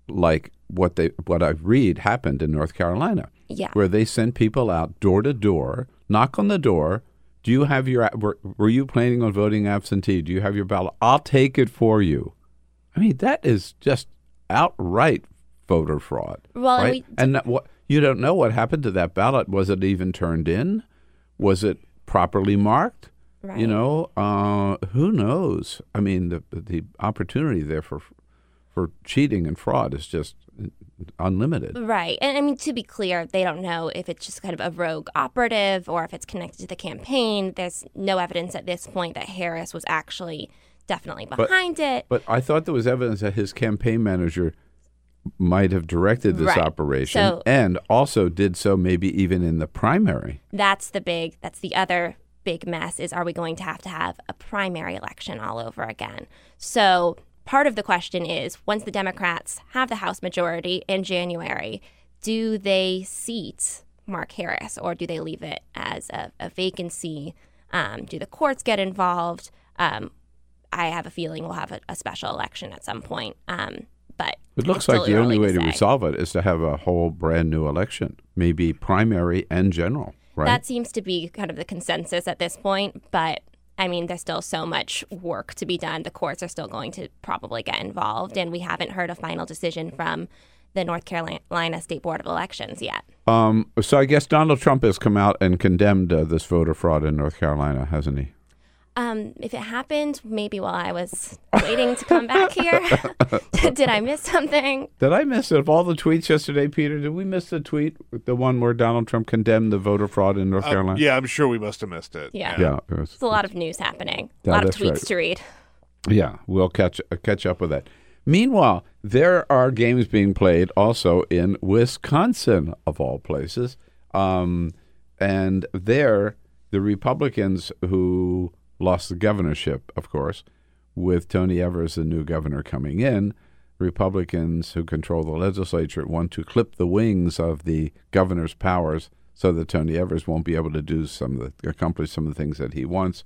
like what they what I read happened in North Carolina. Yeah. where they sent people out door to door, knock on the door. Do you have your? Were, were you planning on voting absentee? Do you have your ballot? I'll take it for you. I mean, that is just outright voter fraud. Well, and right? we- and that, what you don't know what happened to that ballot. Was it even turned in? Was it properly marked? Right. You know, uh, who knows? I mean, the the opportunity there for for cheating and fraud is just unlimited. Right. And I mean, to be clear, they don't know if it's just kind of a rogue operative or if it's connected to the campaign. There's no evidence at this point that Harris was actually definitely But- behind it. But I thought there was evidence that his campaign manager might have directed this Right. operation So- and also did so maybe even in the primary. That's the big, that's the other big mess is are we going to have to have a primary election all over again? So part of the question is once the Democrats have the House majority in January, do they seat Mark Harris or do they leave it as a, a vacancy? Um, do the courts get involved? Um, I have a feeling we'll have a, a special election at some point. Um, but It looks like the only way to say. resolve it is to have a whole brand new election, maybe primary and general, right? That seems to be kind of the consensus at this point, but I mean, there's still so much work to be done. The courts are still going to probably get involved, and we haven't heard a final decision from the North Carolina State Board of Elections yet. um, so I guess Donald Trump has come out and condemned uh, this voter fraud in North Carolina, hasn't he? Um, if it happened, maybe while I was waiting to come back here, did I miss something? Did I miss it? Of all the tweets yesterday, Peter, did we miss the tweet, the one where Donald Trump condemned the voter fraud in North Uh, Carolina? yeah, I'm sure we must have missed it. Yeah. Yeah, it was- It's a lot of news happening, a lot of tweets right. to read. Yeah, we'll catch uh, catch up with that. Meanwhile, there are games being played also in Wisconsin, of all places, um, and there the Republicans who lost the governorship, of course, with Tony Evers, the new governor, coming in. Republicans who control the legislature want to clip the wings of the governor's powers so that Tony Evers won't be able to do some of the accomplish some of the things that he wants.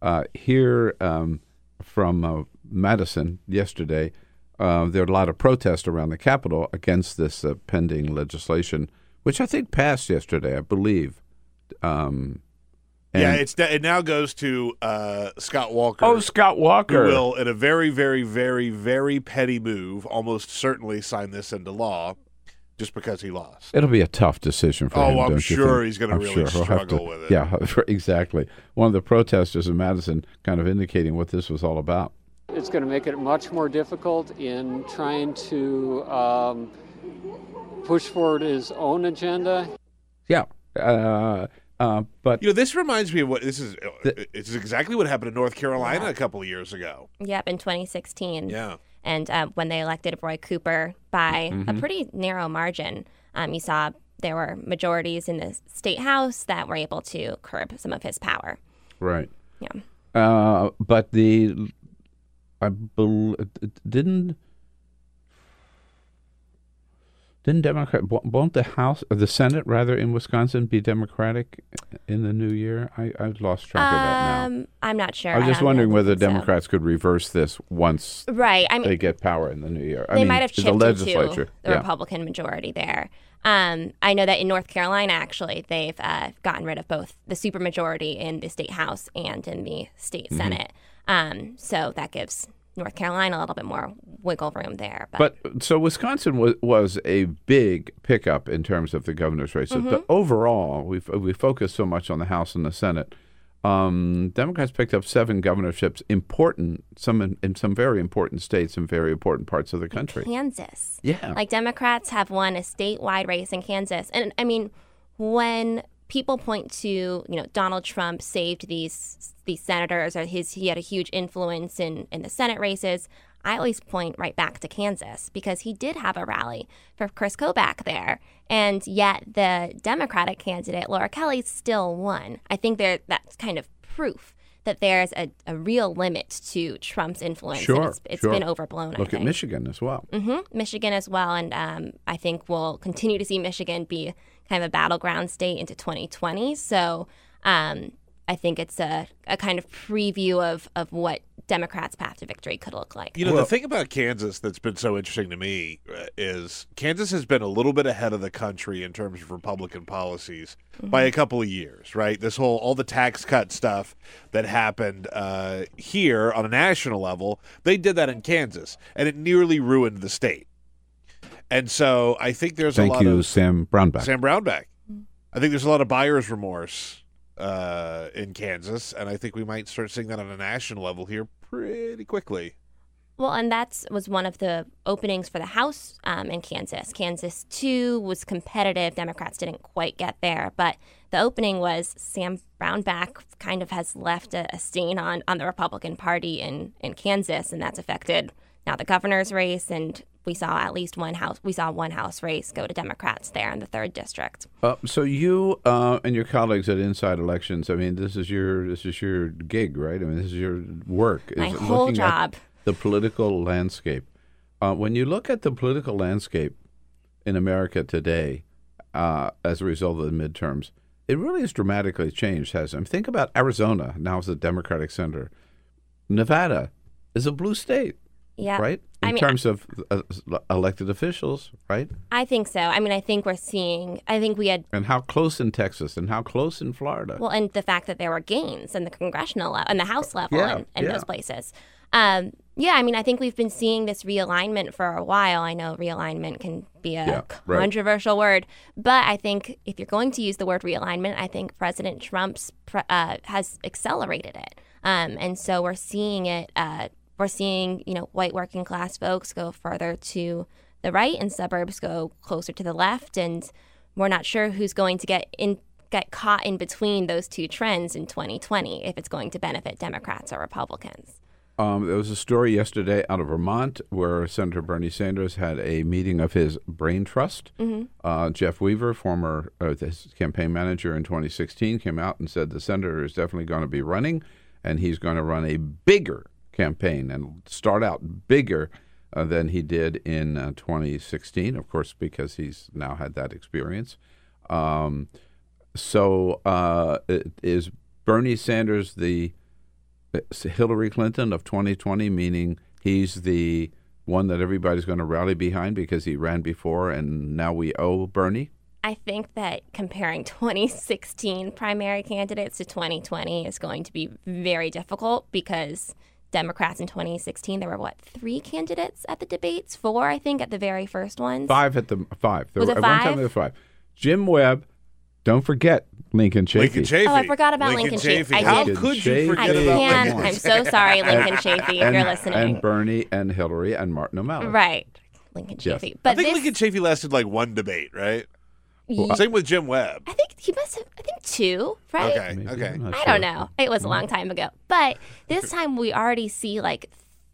Uh, here um, from uh, Madison yesterday, uh, there are a lot of protests around the Capitol against this uh, pending legislation, which I think passed yesterday, I believe. Um, And- yeah, it's it now goes to uh, Scott Walker. Oh, Scott Walker. who will, in a very, very, very, very petty move, almost certainly sign this into law, just because he lost. It'll be a tough decision for Oh, him. I'm don't you sure think? he's gonna I'm really sure he'll have struggle to- with it. Yeah, exactly. One of the protesters in Madison kind of indicating what this was all about. It's going to make it much more difficult in trying to um, push forward his own agenda. Yeah, uh, uh, but You know, this reminds me of what this is. It's exactly what happened in North Carolina a couple of years ago. Yep, in 2016. Yeah. And uh, when they elected Roy Cooper by a Mhm. pretty narrow margin, um, you saw there were majorities in the state house that were able to curb some of his power. right. Yeah. Uh, but the I bel didn't didn't Democrat won't the House or the Senate rather in Wisconsin be Democratic in the new year? I I've lost track of that now. Um, I'm not sure. I was just don't wondering whether So- Democrats could reverse this once Right, I mean- they get power in the new year. I they mean, might have the shifted legislature. to the yeah. Republican majority there. Um, I know that in North Carolina, actually, they've uh, gotten rid of both the supermajority in the state house and in the state Mhm. senate. Um, so that gives North Carolina a little bit more wiggle room there. But, But so Wisconsin was was a big pickup in terms of the governor's races. Mhm. But overall, we we focused so much on the House and the Senate. Um, Democrats picked up seven governorships, important some in, in some very important states and very important parts of the country. Kansas. Yeah. Like Democrats have won a statewide race in Kansas. And I mean, when people point to, you know, Donald Trump saved these these senators or his he had a huge influence in in the Senate races, I always point right back to Kansas because he did have a rally for Chris Kobach there. And yet the Democratic candidate, Laura Kelly, still won. I think there that's kind of proof that there's a, a real limit to Trump's influence. Sure, it's, it's sure. been overblown. Look at. Michigan as well. hmm Michigan as well, and um, I think we'll continue to see Michigan be kind of a battleground state into 2020. So um, I think it's a, a kind of preview of, of what Democrats' path to victory could look like. You know, the thing about Kansas that's been so interesting to me uh, is Kansas has been a little bit ahead of the country in terms of Republican policies by a couple of years, right? This whole all the tax cut stuff that happened uh, here on a national level, they did that in Kansas, and it nearly ruined the state. And so I think there's Thank a lot you, of Sam Brownback. Sam Brownback. I think there's a lot of buyer's remorse uh, in Kansas, and I think we might start seeing that on a national level here pretty quickly. Well, and that's was one of the openings for the House um, in Kansas. Kansas two was competitive. Democrats didn't quite get there, but the opening was Sam Brownback kind of has left a, a stain on on the Republican Party in in Kansas, and that's affected now the governor's race. And we saw at least one house. We saw one House race go to Democrats there in the third district. Uh, so you uh, and your colleagues at Inside Elections, I mean, this is your this is your gig, right? I mean, this is your work. My is whole looking at job. the political landscape. Uh, when you look at the political landscape in America today, uh, as a result of the midterms, it really has dramatically changed, hasn't it? Think about Arizona now as a Democratic center. Nevada is a blue state, Yeah, right? In I mean, terms of uh, elected officials, right? I think so. I mean, I think we're seeing. I think we had And how close in Texas and how close in Florida. Well, and the fact that there were gains in the congressional level and the House level Yeah, in, in yeah. those places. Um, yeah, I mean, I think we've been seeing this realignment for a while. I know realignment can be a Yeah, right. controversial word, but I think if you're going to use the word realignment, I think President Trump's uh, has accelerated it, um, and so we're seeing it. Uh, we're seeing you know white working class folks go further to the right and suburbs go closer to the left, and we're not sure who's going to get in get caught in between those two trends in 2020 if it's going to benefit Democrats or Republicans. Um, there was a story yesterday out of Vermont where Senator Bernie Sanders had a meeting of his brain trust. Mhm. Uh, Jeff Weaver, former uh, campaign manager in 2016, came out and said the senator is definitely going to be running, and he's going to run a bigger campaign and start out bigger uh, than he did in uh, 2016. Of course, because he's now had that experience. Um, so, uh, is Bernie Sanders the Hillary Clinton of 2020, meaning he's the one that everybody's going to rally behind because he ran before, and now we owe Bernie. I think that comparing 2016 primary candidates to 2020 is going to be very difficult because Democrats in 2016, there were what, three candidates at the debates? Four, I think, at the very first ones? Five at the five. There Was were, it At one time five? there were five. Jim Webb. Don't forget Lincoln Chafee. Lincoln Chafee. Oh, I forgot about Lincoln Chafee. I How did- could you Chafee. forget I about can't. Lincoln? I'm so sorry, Lincoln Chafee, if and, you're listening. And Bernie and Hillary and Martin O'Malley. right. Lincoln Yes. Chafee. I But think this, Lincoln Chafee lasted like one debate, right? Ye- Same with Jim Webb. I think he must have, I think two, right? Okay, Maybe, okay. I'm not I sure. don't know. It was a long time ago. But this time we already see like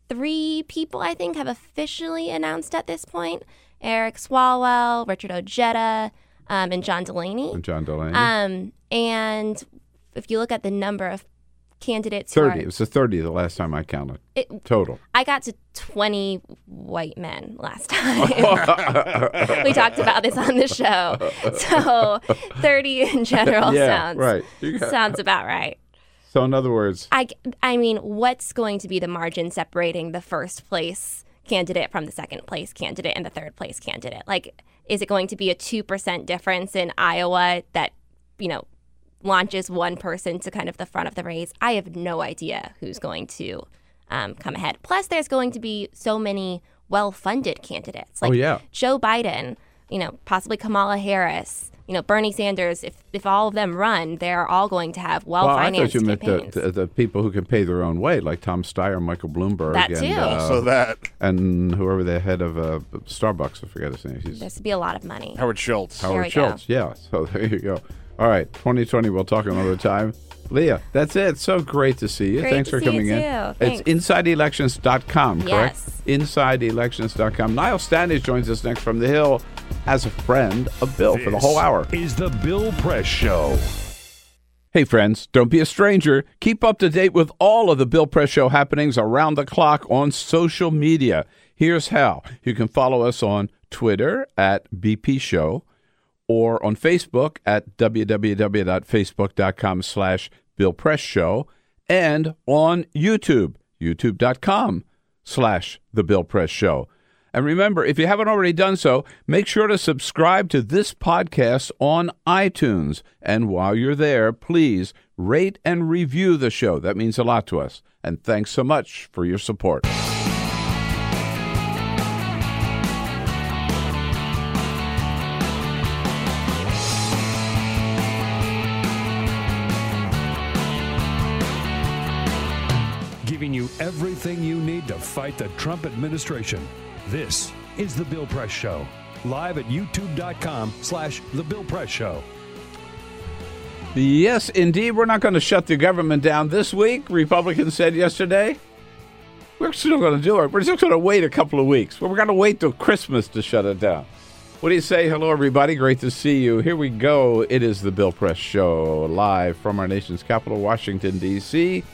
three people, I think, have officially announced at this point Eric Swalwell, Richard Ojeda, um, and John Delaney. And John Delaney. Um, and if you look at the number of candidates who 30. are- It was the 30 the last time I counted. It- Total. I got to 20 white men last time. we talked about this on the show. So 30 in general Yeah, sounds right. Got- sounds about right. So, in other words, I, I mean, what's going to be the margin separating the first place candidate from the second place candidate and the third place candidate? Like, is it going to be a 2% difference in Iowa that, you know, launches one person to kind of the front of the race? I have no idea who's going to um, come ahead. Plus, there's going to be so many well funded candidates. Like Oh, yeah. Joe Biden, you know, possibly Kamala Harris. You know, Bernie Sanders, if, if all of them run, they're all going to have well financed well, I thought you meant the, the, the people who can pay their own way, like Tom Steyer, Michael Bloomberg, That and, too. uh, Also that and whoever the head of uh, Starbucks, I forget his name. He's There's to be a lot of money. Howard Schultz. Howard we go. Schultz. Yeah. So there you go. All right, 2020. We'll talk another time. Leah, that's it. So great to see you. Great Thanks to for see you coming in. too. It's Thanks. InsideElections.com, correct? Yes. InsideElections.com. Niall Stanage joins us next from the Hill as a friend of Bill for the whole hour. Is the Bill Press Show. Hey, friends, don't be a stranger. Keep up to date with all of the Bill Press Show happenings around the clock on social media. Here's how you can follow us on Twitter at BP Show or on Facebook at www.facebook.com slash Bill Press Show and on YouTube, youtube.com slash The Bill Press Show. And remember, if you haven't already done so, make sure to subscribe to this podcast on iTunes. And while you're there, please rate and review the show. That means a lot to us. And thanks so much for your support. Everything you need to fight the Trump administration. This is The Bill Press Show. Live at youtube.com slash The Bill Press Show. Yes, indeed, we're not going to shut the government down this week. Republicans said yesterday. We're still going to do it. We're just going to wait a couple of weeks. We're going to wait till Christmas to shut it down. What do you say? Hello, everybody. Great to see you. Here we go. It is the Bill Press Show, live from our nation's capital, Washington, D.C.,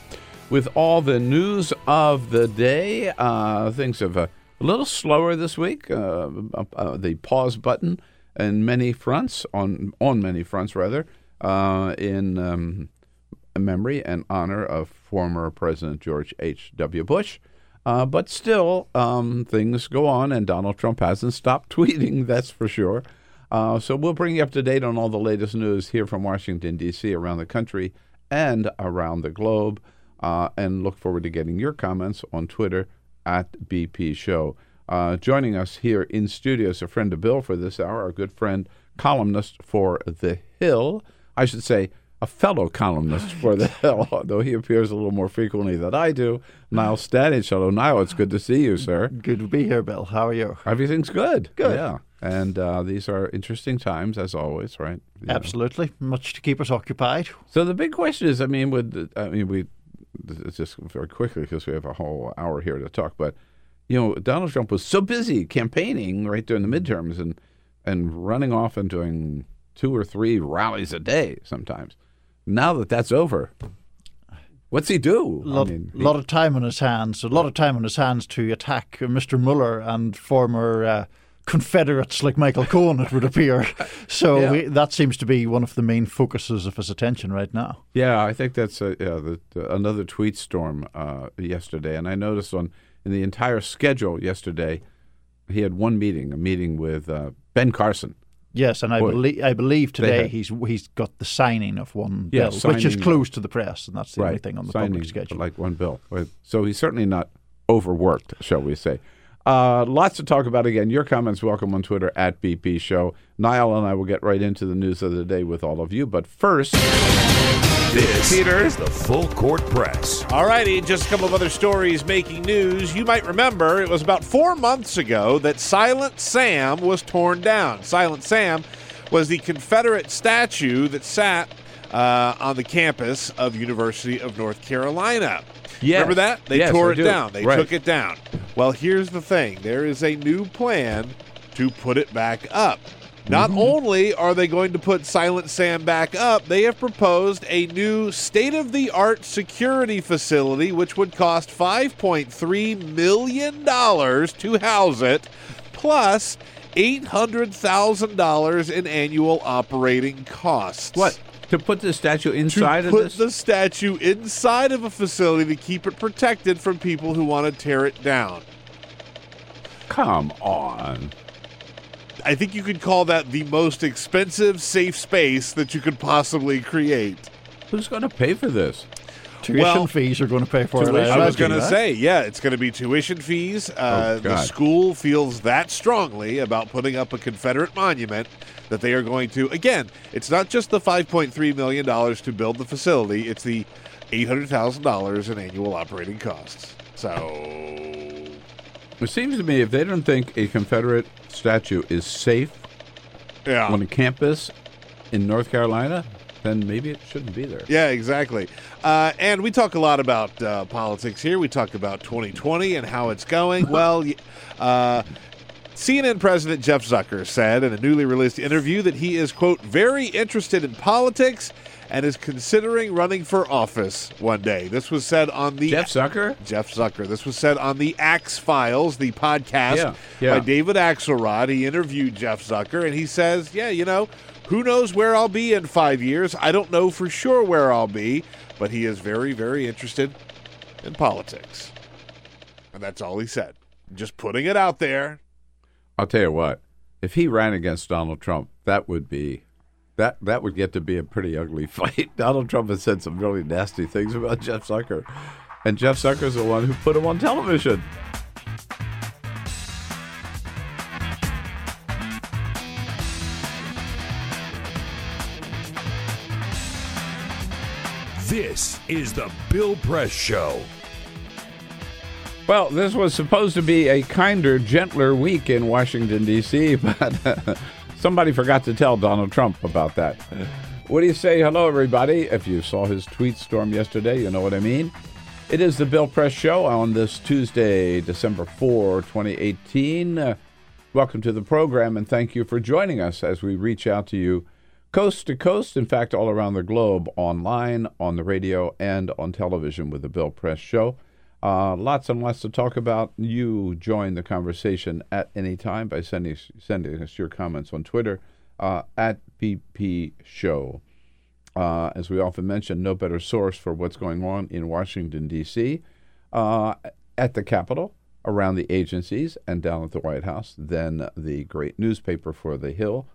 with all the news of the day. Uh, things have uh, a little slower this week. Uh, uh, the pause button in many fronts, on on many fronts rather, uh, in um, memory and honor of former President George H. W. Bush. Uh, but still, um, things go on, and Donald Trump hasn't stopped tweeting. That's for sure. So we'll bring you up to date on all the latest news here from Washington D.C., around the country, and around the globe. Uh, and look forward to getting your comments on Twitter at BP Show. Uh, joining us here in studio is a friend of Bill for this hour, our good friend, columnist for The Hill. I should say, a fellow columnist for The Hill, although he appears a little more frequently than I do. Niall Stanage. Hello, Niall. It's good to see you, sir. Good to be here, Bill. How are you? Everything's good. Good. Yeah. And uh, these are interesting times, as always, right? You know. Absolutely. Much to keep us occupied. So the big question is, I mean, with I mean, we just very quickly because we have a whole hour here to talk. But you know, Donald Trump was so busy campaigning right during the midterms and and running off and doing two or three rallies a day sometimes. Now that that's over, what's he do? A lot, I mean, he- lot of time on his hands. A lot of time on his hands to attack Mr. Mueller and former uh, Confederates like Michael Cohen, it would appear. So Yeah. we, that seems to be one of the main focuses of his attention right now. Yeah, I think that's a, yeah, the, the, another tweet storm uh, yesterday, and I noticed on in the entire schedule yesterday, he had one meeting, a meeting with uh, Ben Carson, Yes, and I believe I believe today had- he's he's got the signing of one Yeah, bill, which is closed to the press, and that's the only thing on the signing public schedule. like one bill. So he's certainly not overworked, shall we say. Uh, lots to talk about again. Your comments welcome on Twitter at BP Show. Niall and I will get right into the news of the day with all of you. But first, This Peter. is the Full Court Press. All righty, just a couple of other stories making news. You might remember it was about four months ago that Silent Sam was torn down. Silent Sam was the Confederate statue that sat uh, on the campus of University of North Carolina. Yes. Remember that? They Yes, tore it do. down. They Right. took it down. Well, here's the thing there is a new plan to put it back up. Not Mm-hmm. only are they going to put Silent Sam back up, they have proposed a new state of the art security facility, which would cost $5.3 million to house it, plus $800,000 in annual operating costs. what to put the statue inside to of put this? the statue inside of a facility to keep it protected from people who want to tear it down. Come on. I think you could call that the most expensive safe space that you could possibly create. Who's going to pay for this? Tuition well, fees are going to pay for it. I was going to say, yeah, it's going to be tuition fees. Uh, the school feels that strongly about putting up a Confederate monument that they are going to. Again, it's not just the $5.3 million to build the facility, it's the $800,000 in annual operating costs. So, It seems to me if they don't think a Confederate statue is safe yeah. on a campus in North Carolina, then maybe it shouldn't be there. Yeah, exactly. Uh, and we talk a lot about uh, politics here. We talk about 2020 and how it's going. well, uh, CNN President Jeff Zucker said in a newly released interview that he is, quote, very interested in politics and is considering running for office one day. This was said on the Jeff Zucker? Jeff Zucker. This was said on the Axe Files, the podcast Yeah, yeah. by David Axelrod. He interviewed Jeff Zucker, and he says, "Yeah, you know, who knows where I'll be in five years? I don't know for sure where I'll be, but he is very, very interested in politics." And that's all he said. Just putting it out there. I'll tell you what, if he ran against Donald Trump, that would be that that would get to be a pretty ugly fight. Donald Trump has said some really nasty things about Jeff Zucker, and Jeff Zucker's the one who put him on television. This is the Bill Press Show. Well, this was supposed to be a kinder, gentler week in Washington, D.C., but uh, somebody forgot to tell Donald Trump about that. What do you say? Hello, everybody. If you saw his tweet storm yesterday, you know what I mean. It is the Bill Press Show on this Tuesday, December 4, 2018. Uh, welcome to the program, and thank you for joining us as we reach out to you coast to coast, in fact, all around the globe, online, on the radio, and on television with the Bill Press Show. Uh, lots and lots to talk about. You join the conversation at any time by sending sending us your comments on Twitter uh, at BP Show. Uh, as we often mention, no better source for what's going on in Washington D.C. Uh, at the Capitol, around the agencies, and down at the White House than the great newspaper for the Hill,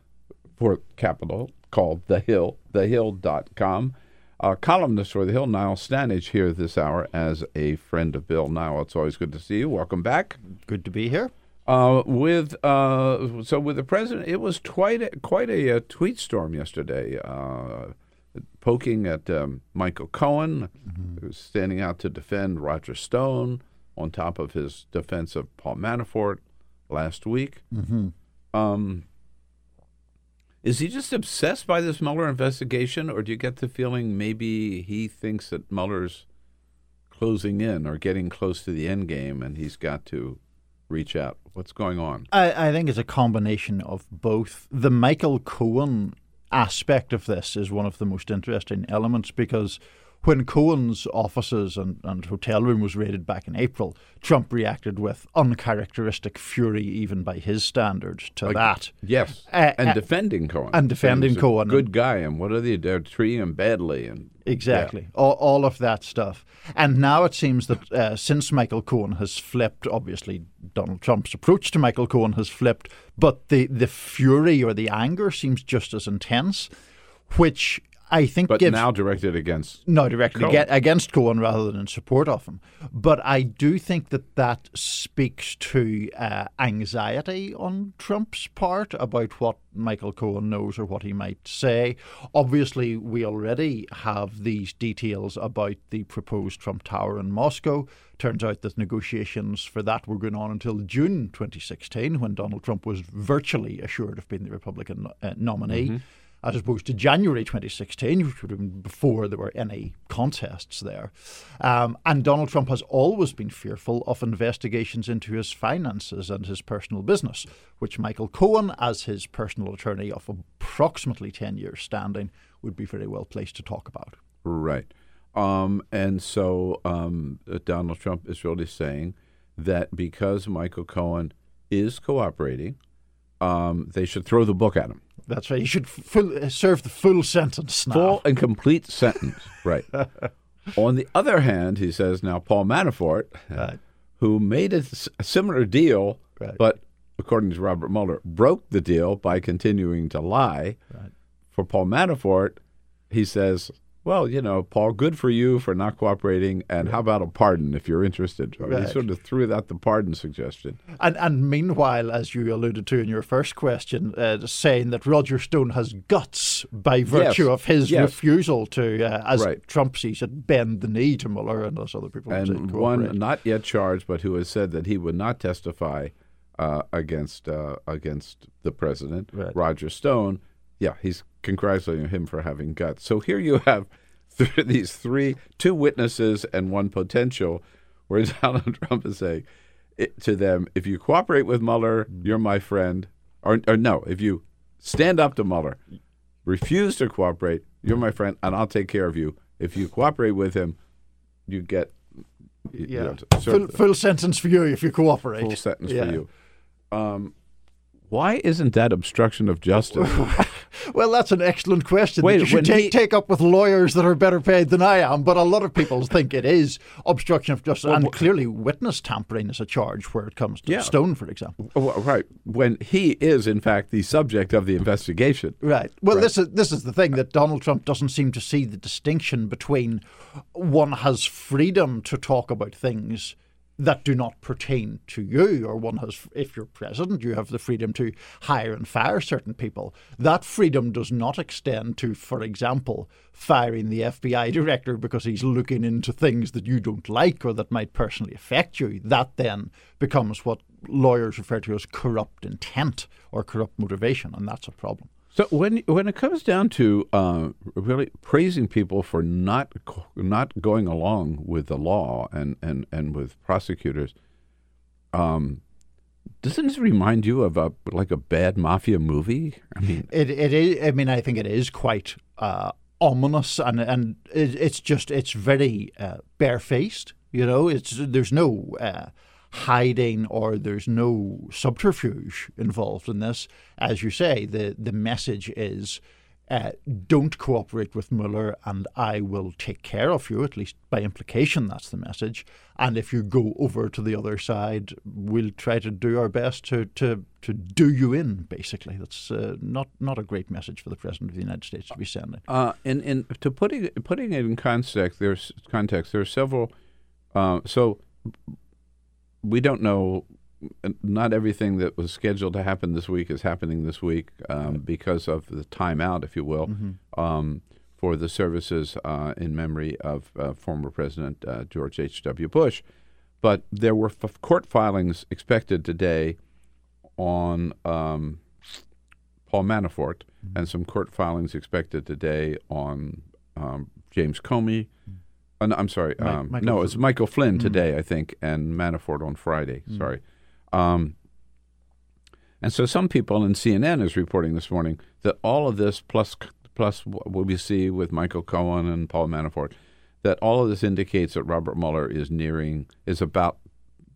for Capitol called The Hill, thehill.com. Uh, columnist for The Hill, Niall Stanage, here this hour as a friend of Bill. Niall, it's always good to see you. Welcome back. Good to be here. Uh, with uh, so with the president, it was quite a, quite a, uh tweet storm yesterday, uh, poking at um, Michael Cohen, who was standing out to defend Roger Stone, on top of his defense of Paul Manafort last week. Mm-hmm. Um, is he just obsessed by this Mueller investigation, or do you get the feeling maybe he thinks that Mueller's closing in or getting close to the end game, and he's got to reach out? What's going on? I, I think it's a combination of both. The Michael Cohen aspect of this is one of the most interesting elements because when Cohen's offices and, and hotel room was raided back in April, Trump reacted with uncharacteristic fury, even by his standards, to that. Yes, Uh, and uh, defending Cohen, and defending Cohen. good guy, and what are they? They're treating him badly, and Exactly. All, all of that stuff. And now it seems that uh, since Michael Cohen has flipped, obviously Donald Trump's approach to Michael Cohen has flipped, but the, the fury or the anger seems just as intense, which I think but gives. now directed against No, directly Cohen. against Cohen rather than in support of him. But I do think that that speaks to uh, anxiety on Trump's part about what Michael Cohen knows or what he might say. Obviously, we already have these details about the proposed Trump Tower in Moscow. Turns out that negotiations for that were going on until June 2016, when Donald Trump was virtually assured of being the Republican uh, nominee Mm-hmm. As opposed to January 2016, which would have been before there were any contests there. Um, and Donald Trump has always been fearful of investigations into his finances and his personal business, which Michael Cohen, as his personal attorney of approximately 10 years standing, would be very well placed to talk about. Right. Um, and so um, Donald Trump is really saying that because Michael Cohen is cooperating, um, they should throw the book at him. That's right. He should full, serve the full sentence now. Full and complete sentence. Right. On the other hand, he says now Paul Manafort, who made a similar deal, but according to Robert Mueller, broke the deal by continuing to lie. For Paul Manafort, he says, well, you know, Paul, good for you for not cooperating, and how about a pardon if you're interested? Mean, He sort of threw out the pardon suggestion. And, and meanwhile, as you alluded to in your first question, uh, saying that Roger Stone has guts by virtue Yes, of his yes. refusal to, uh, as Right. Trump sees it, bend the knee to Mueller and as other people and one not yet charged, but who has said that he would not testify uh, against uh, against the president, Roger Stone. Yeah, he's congratulating him for having guts. So here you have th- these three, two witnesses and one potential, where Donald Trump is saying it, to them, "If you cooperate with Mueller, you're my friend," or, or no, if you stand up to Mueller, refuse to cooperate, you're my friend, and I'll take care of you. If you cooperate with him, you get you yeah. know, full, full sentence for you if you cooperate. full sentence Yeah. for you. Um, why isn't that obstruction of justice? Well, that's an excellent question Wait, that you should take, he- take up with lawyers that are better paid than I am. But a lot of people think it is obstruction of justice, and clearly witness tampering is a charge where it comes to Yeah. Stone, for example. Well, right. When he is, in fact, the subject of the investigation. Right. Well, this is this is the thing that Donald Trump doesn't seem to see the distinction between one has freedom to talk about things that do not pertain to you, or one has, if you're president, you have the freedom to hire and fire certain people. That freedom does not extend to, for example, firing the FBI director because he's looking into things that you don't like or that might personally affect you. That then becomes what lawyers refer to as corrupt intent or corrupt motivation, and that's a problem. So when when it comes down to uh, really praising people for not not going along with the law and, and, and with prosecutors, um, doesn't this remind you of a like a bad mafia movie? I mean, It it is. I mean, I think it is quite uh, ominous, and and it, it's just it's very uh, barefaced. You know, it's there's no uh, hiding or there's no subterfuge involved in this. As you say, the the message is. Uh, don't cooperate with Mueller, and I will take care of you. At least by implication, that's the message. And if you go over to the other side, we'll try to do our best to to, to do you in. Basically, that's uh, not not a great message for the president of the United States to be sending. Uh, in in to putting putting it in context, there's context. There are several. Uh, so we don't know. Not everything that was scheduled to happen this week is happening this week um, because of the timeout, if you will, um, for the services uh, in memory of uh, former President uh, George H. W. Bush. But there were f- court filings expected today on um, Paul Manafort, and some court filings expected today on um, James Comey. Uh, no, I'm sorry. Mi- Um, no, Fl- it's Michael Flynn Mm. today, I think, and Manafort on Friday. Mm. Sorry. Um, and so some people in CNN is reporting this morning that all of this plus plus what we see with Michael Cohen and Paul Manafort, that all of this indicates that Robert Mueller is nearing is about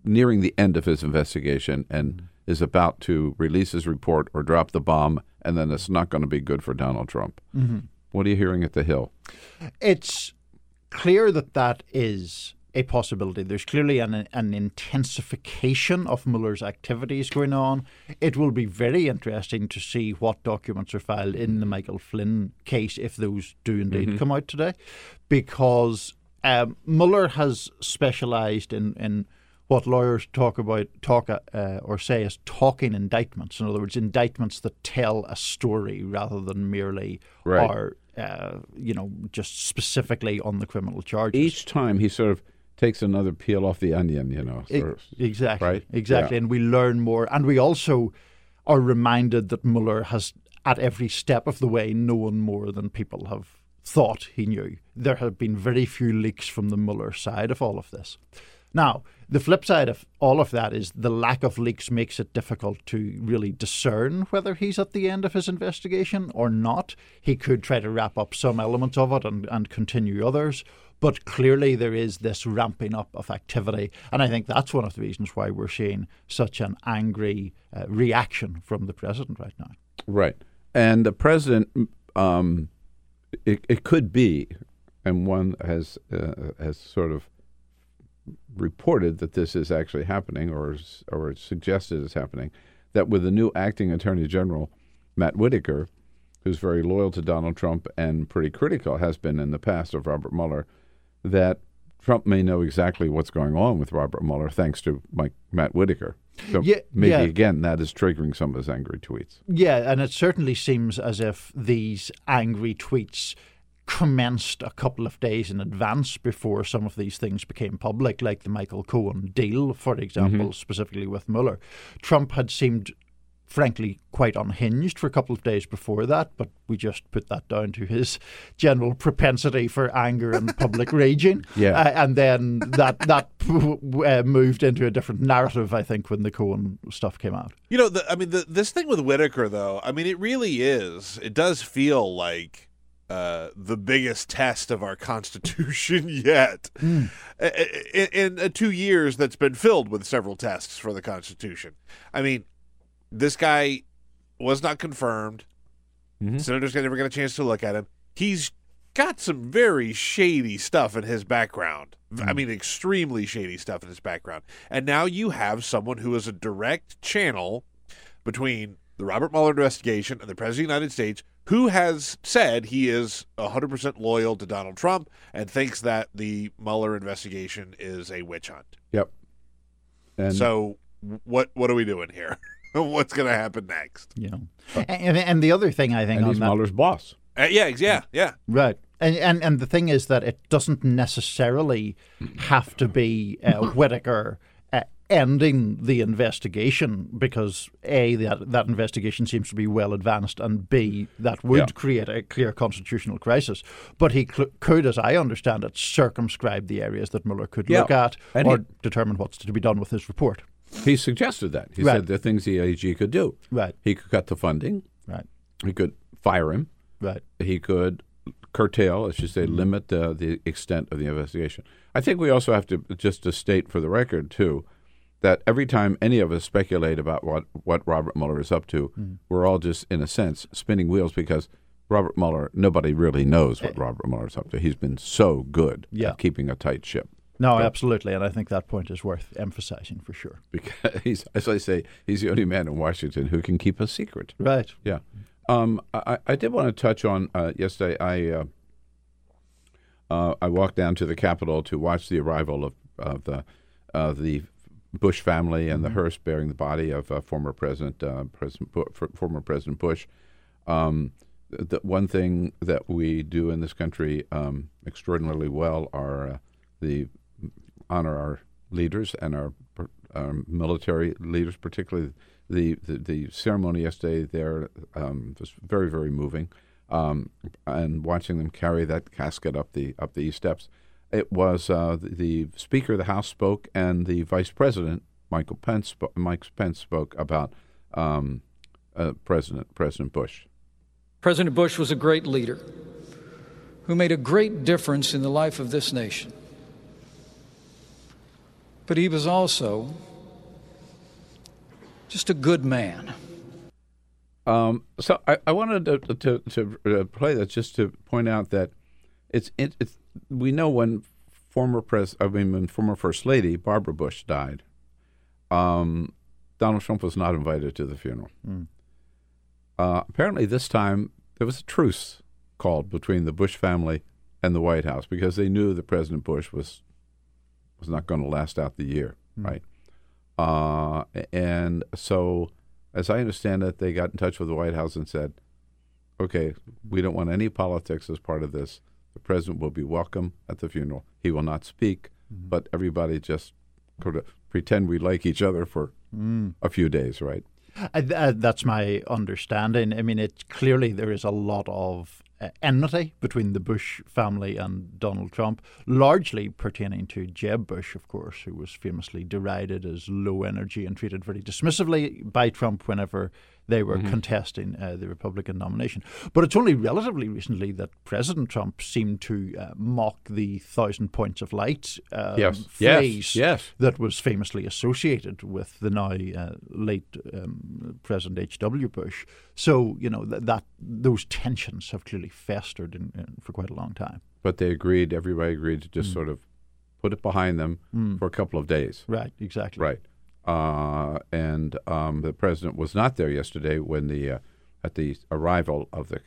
nearing the end of his investigation and is about to release his report or drop the bomb, and then it's not going to be good for Donald Trump. Mhm. What are you hearing at the Hill? It's clear that that is a possibility. There's clearly an, an intensification of Mueller's activities going on. It will be very interesting to see what documents are filed in the Michael Flynn case if those do indeed Mhm. come out today, because um, Mueller has specialised in in what lawyers talk about talk uh, or say as talking indictments. In other words, indictments that tell a story rather than merely Right. are uh, you know just specifically on the criminal charges. Each time he sort of takes another peel off the onion, you know. Of, exactly. Right? Exactly. Yeah. And we learn more. And we also are reminded that Mueller has, at every step of the way, known more than people have thought he knew. There have been very few leaks from the Mueller side of all of this. Now, the flip side of all of that is the lack of leaks makes it difficult to really discern whether he's at the end of his investigation or not. He could try to wrap up some elements of it and, and continue others. But clearly, there is this ramping up of activity. And I think that's one of the reasons why we're seeing such an angry uh, reaction from the president right now. Right. And the president, um, it, it could be, and one has uh, has sort of reported that this is actually happening, or or suggested is happening, that with the new acting attorney general, Matt Whitaker, who's very loyal to Donald Trump and pretty critical, has been in the past of Robert Mueller, that Trump may know exactly what's going on with Robert Mueller thanks to Mike Matt Whitaker. So Yeah, maybe yeah. again that is triggering some of his angry tweets. Yeah, and it certainly seems as if these angry tweets commenced a couple of days in advance before some of these things became public, like the Michael Cohen deal, for example, Mhm. specifically with Mueller. Trump had seemed, frankly, quite unhinged for a couple of days before that, but we just put that down to his general propensity for anger and public raging. Yeah. Uh, and then that that uh, moved into a different narrative, I think, when the Cohen stuff came out. You know, the, I mean, the, this thing with Whitaker, though, I mean, it really is. It does feel like uh, the biggest test of our Constitution yet. I- In, in uh, two years, that's been filled with several tests for the Constitution. I mean, this guy was not confirmed. Senators never got a chance to look at him. He's got some very shady stuff in his background. I mean, extremely shady stuff in his background. And now you have someone who is a direct channel between the Robert Mueller investigation and the President of the United States, who has said he is 100% loyal to Donald Trump and thinks that the Mueller investigation is a witch hunt. Yep. And so, what what are we doing here? What's going to happen next? Yeah. know, and, and the other thing I think and on he's that, Mueller's boss. Uh, yeah, yeah, yeah. Right. And, and and the thing is that it doesn't necessarily have to be uh, Whitaker ending the investigation because a that that investigation seems to be well advanced and b that would Yeah. create a clear constitutional crisis. But he cl- could, as I understand it, circumscribe the areas that Mueller could Yeah. look at And or he- determine what's to be done with his report. He suggested that. He Right. said the things the AG could do. Right. He could cut the funding. Right. He could fire him. Right. He could curtail, I should say, limit uh, the extent of the investigation. I think we also have to just to state for the record too that every time any of us speculate about what what Robert Mueller is up to, Mm. we're all just in a sense spinning wheels because Robert Mueller, nobody really knows what Robert Mueller is up to. He's been so good Yeah. at keeping a tight ship. No, So- absolutely, and I think that point is worth emphasizing for sure. because he's, as I say, he's the only man in Washington who can keep a secret. Right. Yeah. Um, I, I did want to touch on uh, yesterday. I uh, uh, I walked down to the Capitol to watch the arrival of, of the of the Bush family and the hearse bearing the body of uh, former President uh, President Bu- former President Bush. Um, the one thing that we do in this country um, extraordinarily well are uh, the honor our leaders and our, our military leaders, particularly the, the, the ceremony yesterday there um, was very very moving, um, and watching them carry that casket up the up the steps. It was uh, the, the Speaker of the House spoke, and the Vice President Michael Pence Mike Pence spoke about um, uh, President President Bush. President Bush was a great leader who made a great difference in the life of this nation. But he was also just a good man. Um, so I, I wanted to to, to uh, play that just to point out that it's it, it's we know when former pres I mean when former first lady Barbara Bush died, um, Donald Trump was not invited to the funeral. Mm. Uh, apparently, this time there was a truce called between the Bush family and the White House because they knew that President Bush was was not going to last out the year, Mm. right? Uh, and so, as I understand it, they got in touch with the White House and said, "Okay, we don't want any politics as part of this. The president will be welcome at the funeral. He will not speak, but everybody just sort of pretend we like each other for Mm. a few days, right?" Th- uh, that's my understanding. I mean, it clearly there is a lot of uh, enmity between the Bush family and Donald Trump, largely pertaining to Jeb Bush, of course, who was famously derided as low energy and treated very dismissively by Trump whenever they were Mhm. contesting uh, the Republican nomination. But it's only relatively recently that President Trump seemed to uh, mock the thousand points of light uh, Yes. Yes. phrase Yes. that was famously associated with the now uh, late um, President H.W. Bush. So you know that, that those tensions have clearly festered in, in, for quite a long time. But they agreed. Everybody agreed to just Mm. sort of put it behind them Mm. for a couple of days. Right, exactly. Right. Uh, and um, the president was not there yesterday when the uh, at the arrival of the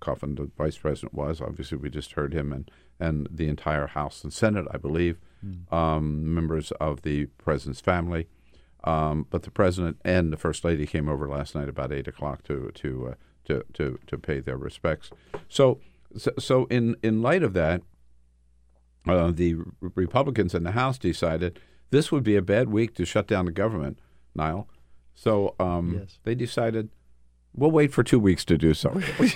coffin. The vice president was. Obviously, we just heard him and and the entire House and Senate, I believe, Mm. um, members of the president's family. Um, but the president and the first lady came over last night about eight o'clock to to uh, to, to to pay their respects. So so, so in in light of that, uh, the Republicans in the House decided this would be a bad week to shut down the government, Niall. So um, Yes. they decided we'll wait for two weeks to do so.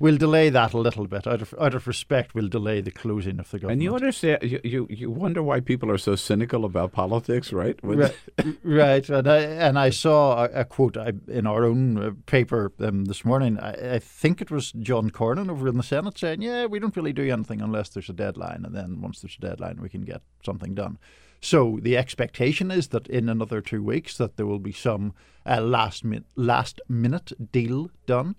We'll delay that a little bit out of out of respect. We'll delay the closing of the government. and you understand, you, you you wonder why people are so cynical about politics, right? Right, right, and I and I saw a, a quote I, in our own uh, paper um, this morning. I, I think it was John Cornyn over in the Senate saying, "Yeah, we don't really do anything unless there's a deadline, and then once there's a deadline, we can get something done." So the expectation is that in another two weeks that there will be some uh, last min- last minute deal done,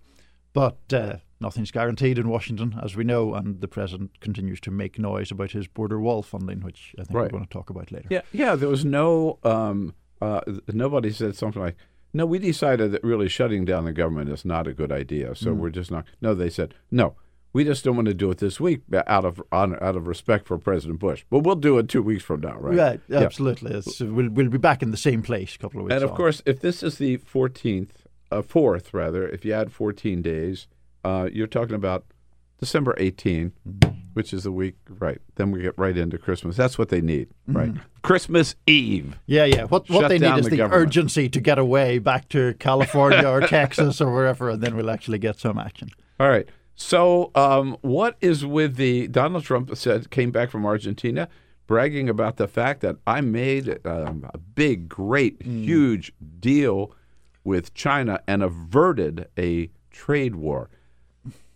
but uh, nothing's guaranteed in Washington, as we know, and the president continues to make noise about his border wall funding, which I think Right. we're going to talk about later. Yeah, yeah. There was no um, uh, nobody said something like, "No, we decided that really shutting down the government is not a good idea, so Mm. we're just not." No, they said, "No, we just don't want to do it this week out of on, out of respect for President Bush, but we'll do it two weeks from now, right?" Right, Yeah. absolutely. It's, we'll, we'll be back in the same place a couple of weeks And of on. course, if this is the fourteenth, uh, fourth rather, if you add fourteen days, uh, you're talking about December 18, Mm-hmm. which is the week, right? Then we get right into Christmas. That's what they need, right? Mhm. Christmas Eve. Yeah, yeah. What what they need is the the, urgency to get away back to California or Texas or wherever, and then we'll actually get some action. All right. So, um, what is with the Donald Trump said came back from Argentina, bragging about the fact that I made um, a big, great, huge deal with China and averted a trade war.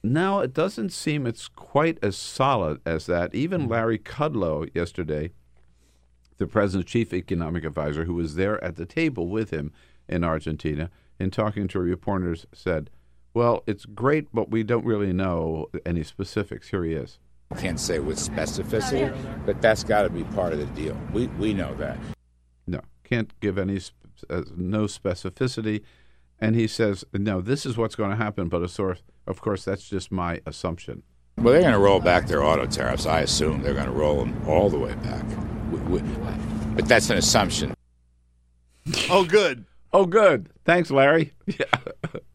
Now it doesn't seem it's quite as solid as that. Even Larry Kudlow yesterday, the president's chief economic advisor, who was there at the table with him in Argentina, in talking to reporters, said, "Well, it's great, but we don't really know any specifics." Here he is. Can't say with specificity, but that's got to be part of the deal. We we know that. No, can't give any uh, no specificity, and he says, "No, this is what's going to happen." But of course, of course, that's just my assumption. Well, they're going to roll back their auto tariffs. I assume they're going to roll them all the way back. We, we, but that's an assumption. Oh, good. Oh, good. Thanks, Larry.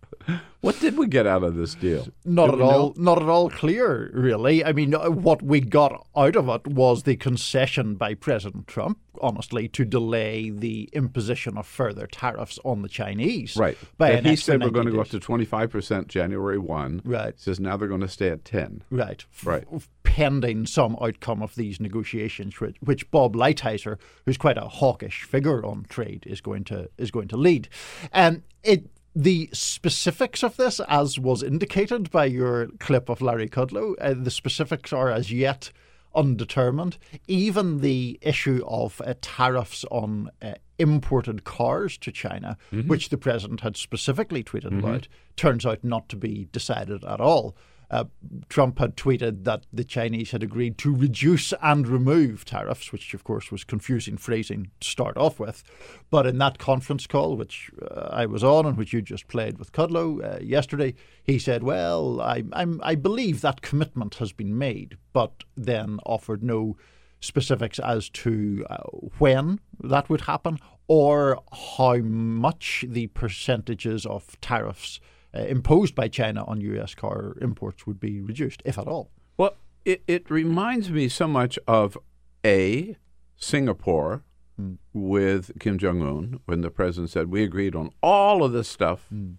what did we get out of this deal? Not at all. know? Not at all clear, really. I mean, uh, what we got out of it was the concession by President Trump, honestly, to delay the imposition of further tariffs on the Chinese. Right. By an he said we're 90 going to go up to twenty five percent January one. Right. He says now they're going to stay at ten. Right. Right. F- Pending some outcome of these negotiations, which, which Bob Lighthizer, who's quite a hawkish figure on trade, is going to is going to lead. And it the specifics of this, as was indicated by your clip of Larry Kudlow, uh, the specifics are as yet undetermined. Even the issue of uh, tariffs on uh, imported cars to China, Mm-hmm. which the president had specifically tweeted Mhm. about, turns out not to be decided at all. Uh, Trump had tweeted that the Chinese had agreed to reduce and remove tariffs, which of course was confusing phrasing to start off with. But in that conference call, which uh, I was on and which you just played with Kudlow uh, yesterday, he said, "Well, I, I'm, I believe that commitment has been made," but then offered no specifics as to uh, when that would happen or how much the percentages of tariffs uh, imposed by China on U.S. car imports would be reduced, if at all. Well, it, it reminds me so much of A, Singapore hmm. with Kim Jong un when the president said, We agreed on all of this stuff. Hmm.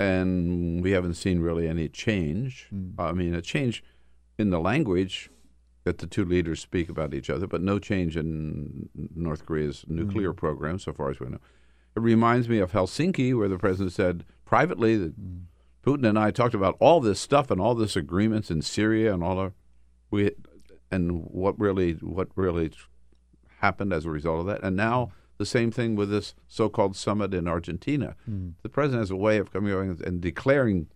And we haven't seen really any change. Hmm. I mean, a change in the language that the two leaders speak about each other, but no change in North Korea's nuclear program, so far as we know. It reminds me of Helsinki, where the president said privately that Putin and I talked about all this stuff and all this agreements in Syria and all our we and what really what really happened as a result of that. And now the same thing with this so-called summit in Argentina. Hmm. The president has a way of coming over and declaring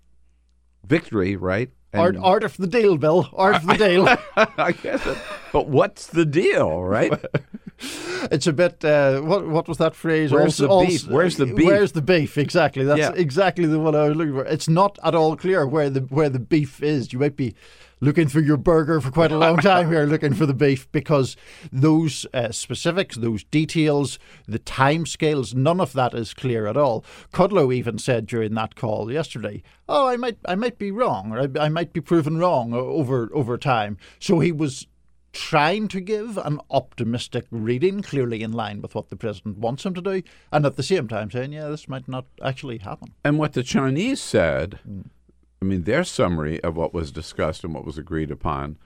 victory, right? Art, And- art of the deal, Bill. Art of the deal. I guess it. But what's the deal, right? it's a bit. Uh, what what was that phrase? Where's Also- the beef? also- Where's the beef? Where's the beef? Exactly. That's Yeah. exactly the one I was looking for. It's not at all clear where the where the beef is. You might be looking through your burger for quite a long time here, looking for the beef, because those uh, specifics, those details, the time scales, none of that is clear at all. Kudlow even said during that call yesterday, "Oh, I might I might be wrong, or I, I might be proven wrong over over time." So he was trying to give an optimistic reading, clearly in line with what the president wants him to do, and at the same time saying, yeah, this might not actually happen. And what the Chinese said, hmm. I mean, their summary of what was discussed and what was agreed upon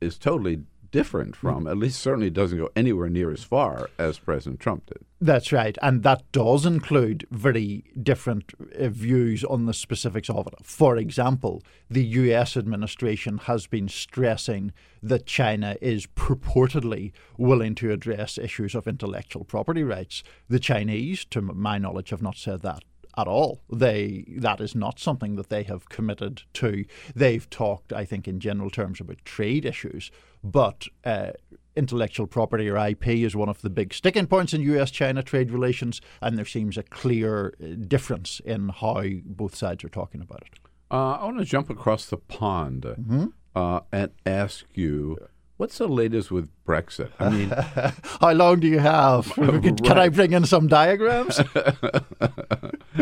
is totally different from, at least certainly doesn't go anywhere near as far as President Trump did. That's right, and that does include very different uh, views on the specifics of it. For example, the US administration has been stressing that China is purportedly willing to address issues of intellectual property rights. The Chinese, to my knowledge, have not said that at all. They that is not something that they have committed to. They've talked, I think, in general terms about trade issues, but uh, intellectual property or IP is one of the big sticking points in U.S.-China trade relations, and there seems a clear uh, difference in how both sides are talking about it. Uh, I want to jump across the pond Mm-hmm. uh, and ask you. What's the latest with Brexit? I mean, How long do you have? Can I bring in some diagrams?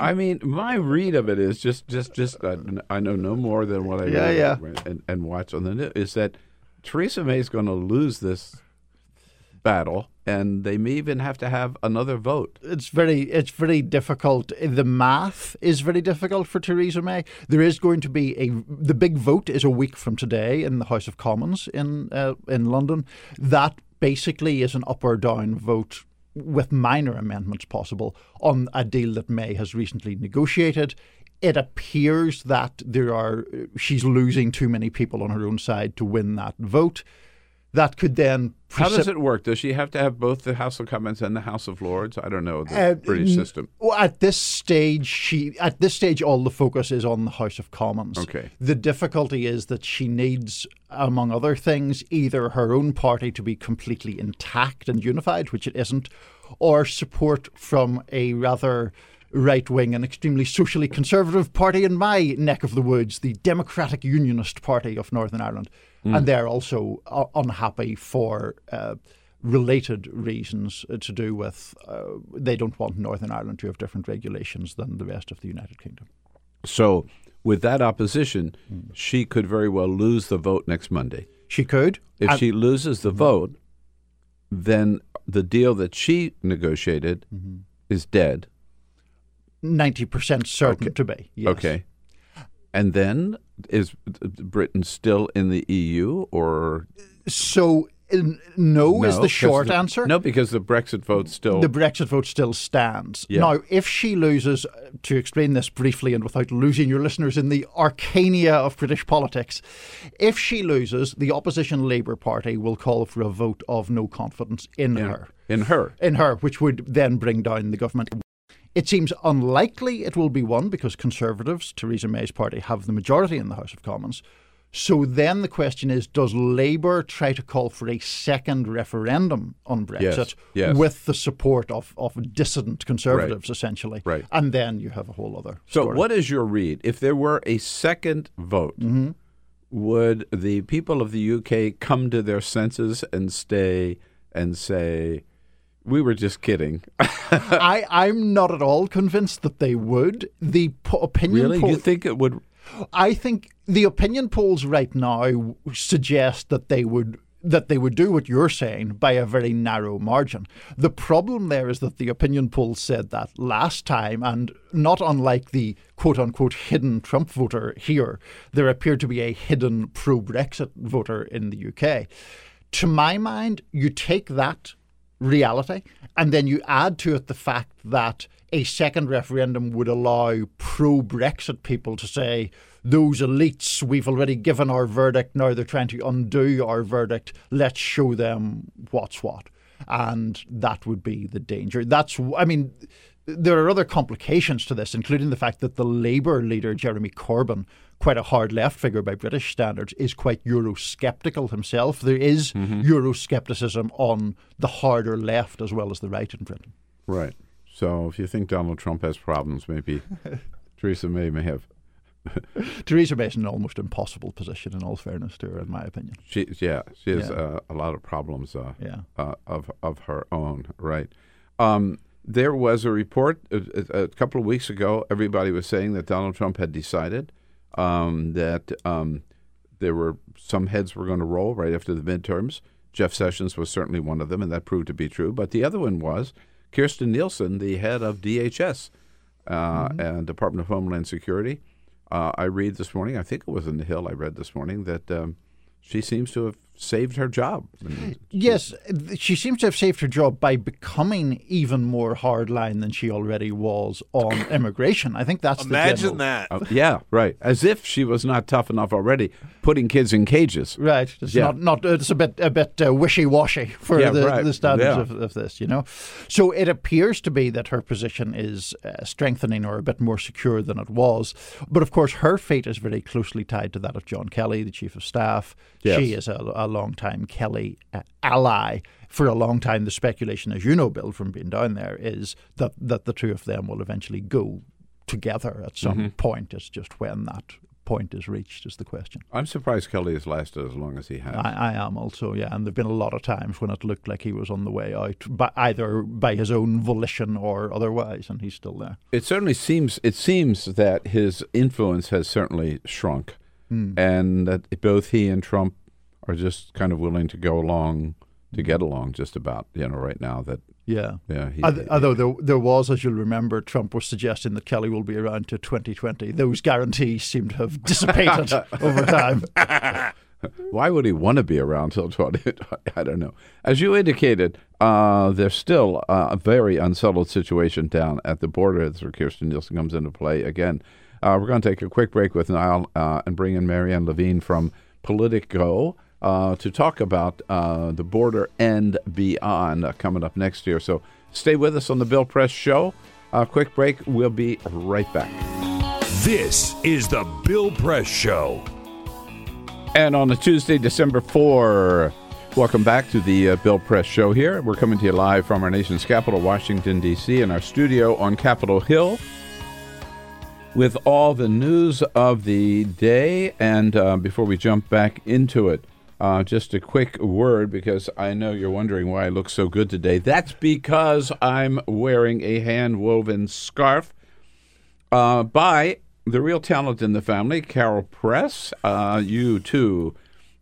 I mean, my read of it is just, just, just. Uh, I know no more than what I Yeah, read yeah. And, and watch on the news. Is that Theresa May is going to lose this battle, and they may even have to have another vote. it's very it's very difficult. The math is very difficult for Theresa May. There is going to be a the big vote is a week from today in the House of Commons in uh, in London. That basically is an up or down vote with minor amendments possible on a deal that May has recently negotiated. It appears that there are she's losing too many people on her own side to win that vote. That could then How does it work? Does she have to have both the House of Commons and the House of Lords? I don't know the Uh, British system. Well, at this stage, she at this stage, all the focus is on the House of Commons. Okay. The difficulty is that she needs, among other things, either her own party to be completely intact and unified, which it isn't, or support from a rather right wing and extremely socially conservative party in my neck of the woods, the Democratic Unionist Party of Northern Ireland. Mm. And they're also uh, unhappy for uh, related reasons to do with uh, they don't want Northern Ireland to have different regulations than the rest of the United Kingdom. So, with that opposition, she could very well lose the vote next Monday. She could. If And- she loses the vote, then the deal that she negotiated is dead. 90% certain to be. Yes. Okay. And then is Britain still in the EU or So N- no, is the short the- answer. No, because the Brexit vote still. The Brexit vote still stands. Yeah. Now, if she loses, uh, to explain this briefly and without losing your listeners in the arcania of British politics, if she loses, the opposition Labour Party will call for a vote of no confidence in, in her. In her. In her, which would then bring down the government. It seems unlikely it will be won because Conservatives, Theresa May's party, have the majority in the House of Commons. So then the question is Does Labour try to call for a second referendum on Brexit Yes, yes. with the support of, of dissident Conservatives, Right. essentially? Right. And then you have a whole other. So, story. what is your read? If there were a second vote, Mm-hmm. would the people of the UK come to their senses and stay and say, "We were just kidding"? I, I'm not at all convinced that they would. The po- opinion really? poll- You think it would? I think the opinion polls right now suggest that they would that they would do what you're saying by a very narrow margin. The problem there is that the opinion polls said that last time, and not unlike the quote unquote hidden Trump voter here, there appeared to be a hidden pro Brexit voter in the UK. To my mind, you take that reality and then you add to it the fact that a second referendum would allow pro Brexit people to say, those elites, we've already given our verdict, now they're trying to undo our verdict, let's show them what's what. And that would be the danger. That's, I mean, there are other complications to this, including the fact that the Labour leader, Jeremy Corbyn, quite a hard left figure by British standards, is quite Eurosceptical himself. There is Euroscepticism on the harder left as well as the right in Britain. Right. So, if you think Donald Trump has problems, maybe Theresa May may have. Theresa May is in an almost impossible position, in all fairness to her, in my opinion. She, yeah, she has Yeah. uh, a lot of problems. Uh, Yeah. uh, of of her own. Right. Um, there was a report a, a, a couple of weeks ago. Everybody was saying that Donald Trump had decided um, that um, there were some heads were going to roll right after the midterms. Jeff Sessions was certainly one of them, and that proved to be true. But the other one was Kirstjen Nielsen, the head of DHS uh, and Department of Homeland Security. Uh, I read this morning, I think it was in the Hill, I read this morning that um, she seems to have saved her job. Yes, she seems to have saved her job by becoming even more hardline than she already was on immigration. I think that's the Imagine general- that. Uh, yeah, right. As if she was not tough enough already, putting kids in cages. Right. It's Yeah. not not it's a bit a bit uh, wishy washy for Yeah, the, right. the standards Yeah. of, of this, you know. So it appears to be that her position is uh, strengthening or a bit more secure than it was. But of course, her fate is very closely tied to that of John Kelly, the chief of staff. Yes. She is a, a long time Kelly uh, ally. For a long time, the speculation, as you know, Bill, from being down there, is that that the two of them will eventually go together at some Mhm. point. It's just when that point is reached is the question. I'm surprised Kelly has lasted as long as he has. I, I am also, yeah. And there've been a lot of times when it looked like he was on the way out, by, either by his own volition or otherwise, and he's still there. It certainly seems it seems that his influence has certainly shrunk, Hmm. and that both he and Trump are just kind of willing to go along to get along just about. You know, right now that Yeah. yeah. He, Although there, there was, as you'll remember, Trump was suggesting that Kelly will be around to 2020. Those guarantees seem to have dissipated over time. Why would he want to be around till 20? I don't know. As you indicated, uh, there's still a very unsettled situation down at the border as Kirstjen Nielsen comes into play again. Uh, we're going to take a quick break with Niall uh, and bring in Marianne Levine from Politico uh, to talk about uh, the border and beyond uh, coming up next year. So stay with us on the Bill Press Show. Uh, quick break. We'll be right back. This is the Bill Press Show. And on a Tuesday, December 4, welcome back to the uh, Bill Press Show here. We're coming to you live from our nation's capital, Washington, D.C., in our studio on Capitol Hill with all the news of the day. And uh, before we jump back into it, uh, just a quick word because I know you're wondering why I look so good today. That's because I'm wearing a hand woven scarf uh, by the real talent in the family, Carol Press. Uh, you too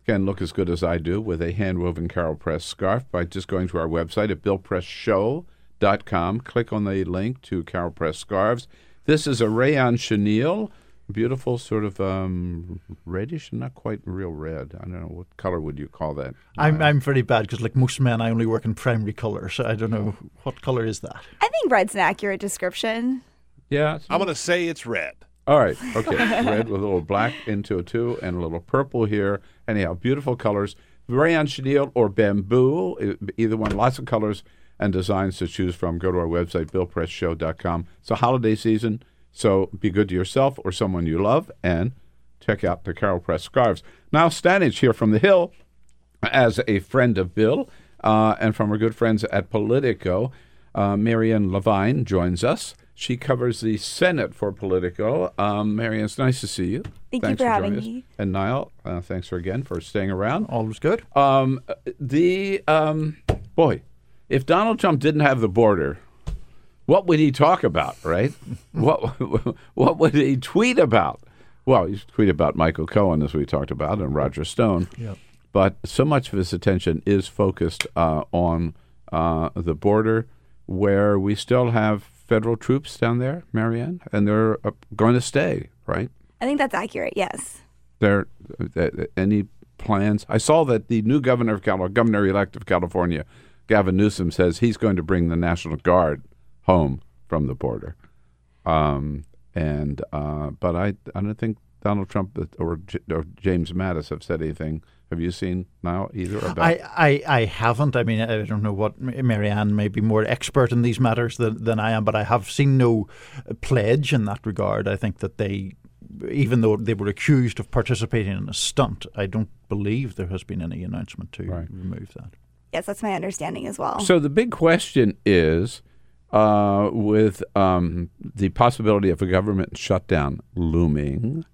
can look as good as I do with a hand woven Carol Press scarf by just going to our website at billpressshow.com. Click on the link to Carol Press scarves. This is a rayon chenille beautiful sort of um, reddish, not quite real red. I don't know what color would you call that. I'm I'm very bad because like most men, I only work in primary color, so I don't know what color is that. I think red's an accurate description. Yeah, I'm going to say it's red. All right. Okay. Red with a little black into a two and a little purple here. Anyhow, beautiful colors. Rayon chenille or bamboo, either one. Lots of colors and designs to choose from. Go to our website, billpressshow.com. It's a holiday season, so be good to yourself or someone you love and check out the Carol Press scarves. Niall, Stanage here from the Hill as a friend of Bill uh, and from our good friends at Politico. Uh, Marianne Levine joins us. She covers the Senate for Politico. Um, Marianne, it's nice to see you. Thank you thanks for joining having us. me. And Niall, uh, thanks for again for staying around. All was good. Um, the um, boy, if Donald Trump didn't have the border, what would he talk about? Right? what what would he tweet about? Well, he's tweet about Michael Cohen, as we talked about, and Roger Stone. Yep. But so much of his attention is focused uh, on uh, the border, where we still have federal troops down there, Marianne, and they're uh, going to stay. Right? I think that's accurate. Yes. there uh, any plans? I saw that the new governor of Cal- governor elect of California, Gavin Newsom, says he's going to bring the National Guard home from the border. Um, and uh, but I I don't think Donald Trump or, J- or James Mattis have said anything. Have you seen now either about? I, I, I haven't. I mean, I don't know what Marianne may be more expert in these matters than, than I am, but I have seen no pledge in that regard. I think that they, even though they were accused of participating in a stunt, I don't believe there has been any announcement to remove that. Yes, that's my understanding as well. So the big question is, uh, with um, the possibility of a government shutdown looming,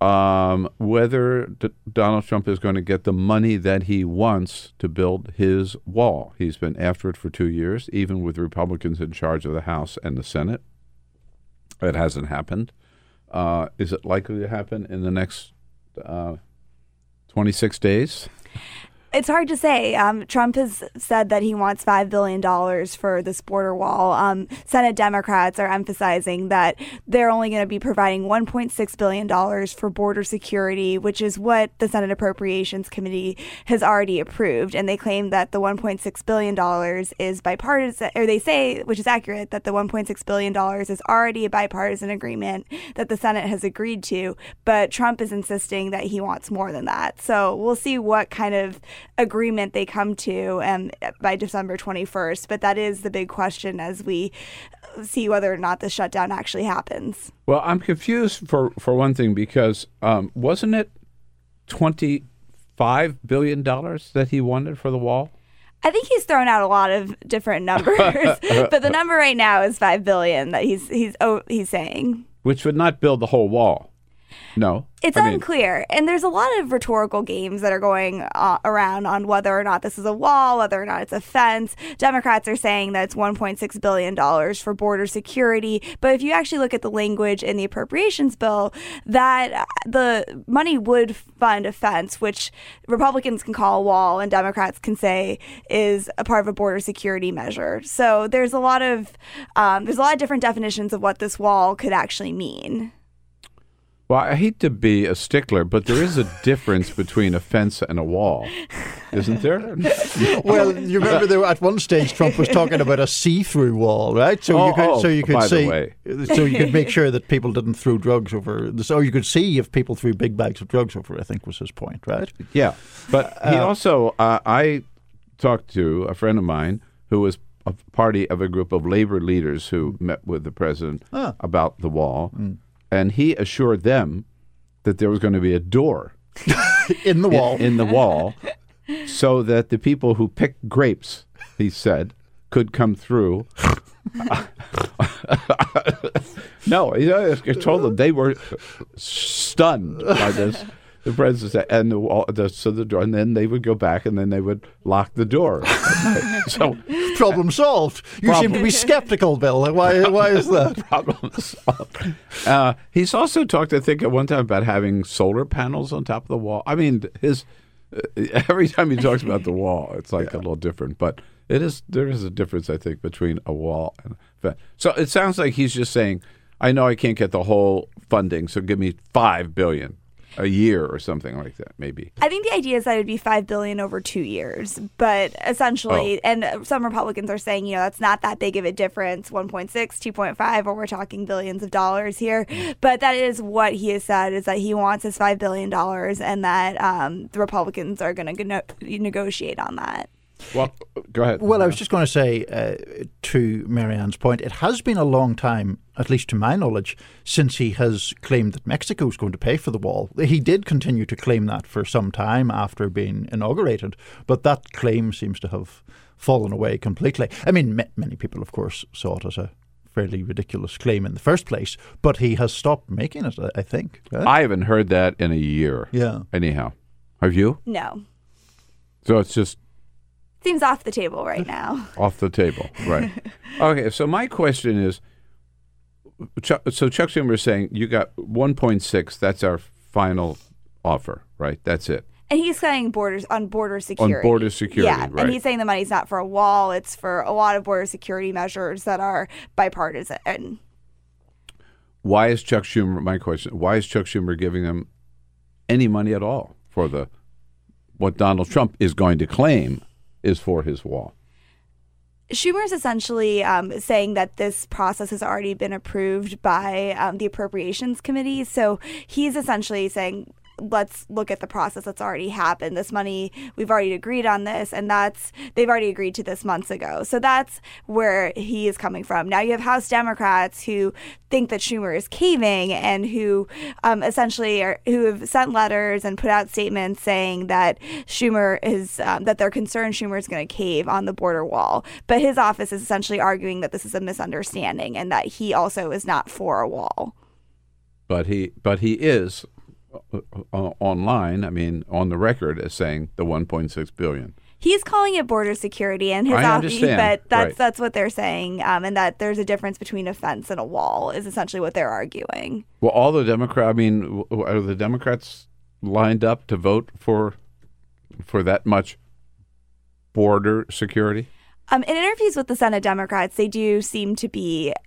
um, whether D- Donald Trump is going to get the money that he wants to build his wall. He's been after it for two years, even with Republicans in charge of the House and the Senate. It hasn't happened. Uh, is it likely to happen in the next uh, 26 days? It's hard to say. Um, Trump has said that he wants $5 billion for this border wall. Um, Senate Democrats are emphasizing that they're only going to be providing $1.6 billion for border security, which is what the Senate Appropriations Committee has already approved. And they claim that the $1.6 billion is bipartisan, or they say, which is accurate, that the $1.6 billion is already a bipartisan agreement that the Senate has agreed to. But Trump is insisting that he wants more than that. So we'll see what kind of agreement they come to um, by December 21st. But that is the big question as we see whether or not the shutdown actually happens. Well, I'm confused for, for one thing because um, wasn't it twenty five billion dollars that he wanted for the wall? I think he's thrown out a lot of different numbers, but the number right now is five billion that he's he's oh, he's saying. Which would not build the whole wall. No, It's I mean, unclear, and there's a lot of rhetorical games that are going uh, around on whether or not this is a wall, whether or not it's a fence. Democrats are saying that it's 1.6 billion dollars for border security, but if you actually look at the language in the appropriations bill, that uh, the money would fund a fence, which Republicans can call a wall, and Democrats can say is a part of a border security measure. So there's a lot of um, there's a lot of different definitions of what this wall could actually mean. Well, I hate to be a stickler, but there is a difference between a fence and a wall, isn't there? well, you remember there at one stage Trump was talking about a see-through wall, right? So Oh, you could oh, so you could by see so you could make sure that people didn't throw drugs over. So you could see if people threw big bags of drugs over. I think was his point, right? Yeah, but he Uh, also uh, I talked to a friend of mine who was a party of a group of labor leaders who met with the president Ah. about the wall, and he assured them that there was going to be a door in the wall in, the wall, so that the people who picked grapes, he said, could come through. no, he I told them they were stunned by this. The president said, and the wall, the, so the door, and then they would go back, and then they would lock the door. so Problem solved. You seem to be skeptical, Bill. Why? Why is that? problem solved. Uh, he's also talked, I think, at one time about having solar panels on top of the wall. I mean, his uh, every time he talks about the wall, it's like a little different. But it is there is a difference, I think, between a wall and a fence. So it sounds like he's just saying, I know I can't get the whole funding, so give me five billion a year or something like that, maybe. I think the idea is that it'd be five billion over two years, but essentially, Oh. and some Republicans are saying, you know, that's not that big of a difference 1.6, 2.5, or we're talking billions of dollars here. Mm. But that is what he has said is that he wants his $5 billion and that um, the Republicans are going to no- negotiate on that. Well, go ahead. Well, I was just going to say uh, to Marianne's point, it has been a long time, at least to my knowledge, since he has claimed that Mexico is going to pay for the wall. He did continue to claim that for some time after being inaugurated, but that claim seems to have fallen away completely. I mean, ma- many people, of course, saw it as a fairly ridiculous claim in the first place, but he has stopped making it, I- I think. right? I haven't heard that in a year. Yeah. Anyhow, have you? No. So it's just Seems off the table right now. off the table, right? okay. So my question is, Chuck, so Chuck Schumer is saying you got 1.6. That's our final offer, right? That's it. And he's saying borders on border security. On border security, Yeah, right. and he's saying the money's not for a wall; it's for a lot of border security measures that are bipartisan. Why is Chuck Schumer? My question: Why is Chuck Schumer giving them any money at all for the what Donald Trump is going to claim is for his wall? Schumer is essentially um, saying that this process has already been approved by um, the Appropriations Committee. So he's essentially saying, let's look at the process that's already happened. This money, we've already agreed on this, and that's, they've already agreed to this months ago. So that's where he is coming from. Now you have House Democrats who think that Schumer is caving and who um, essentially are, who have sent letters and put out statements saying that Schumer is, um, that they're concerned Schumer is going to cave on the border wall. But his office is essentially arguing that this is a misunderstanding and that he also is not for a wall. But he, but he is online. I mean, on the record as saying the 1.6 billion. He's calling it border security, and his I off- understand. but that's Right. that's what they're saying, um, and that there's a difference between a fence and a wall is essentially what they're arguing. Well, all the Democrat. I mean, are the Democrats lined up to vote for for that much border security? Um, in interviews with the Senate Democrats, they do seem to be uh,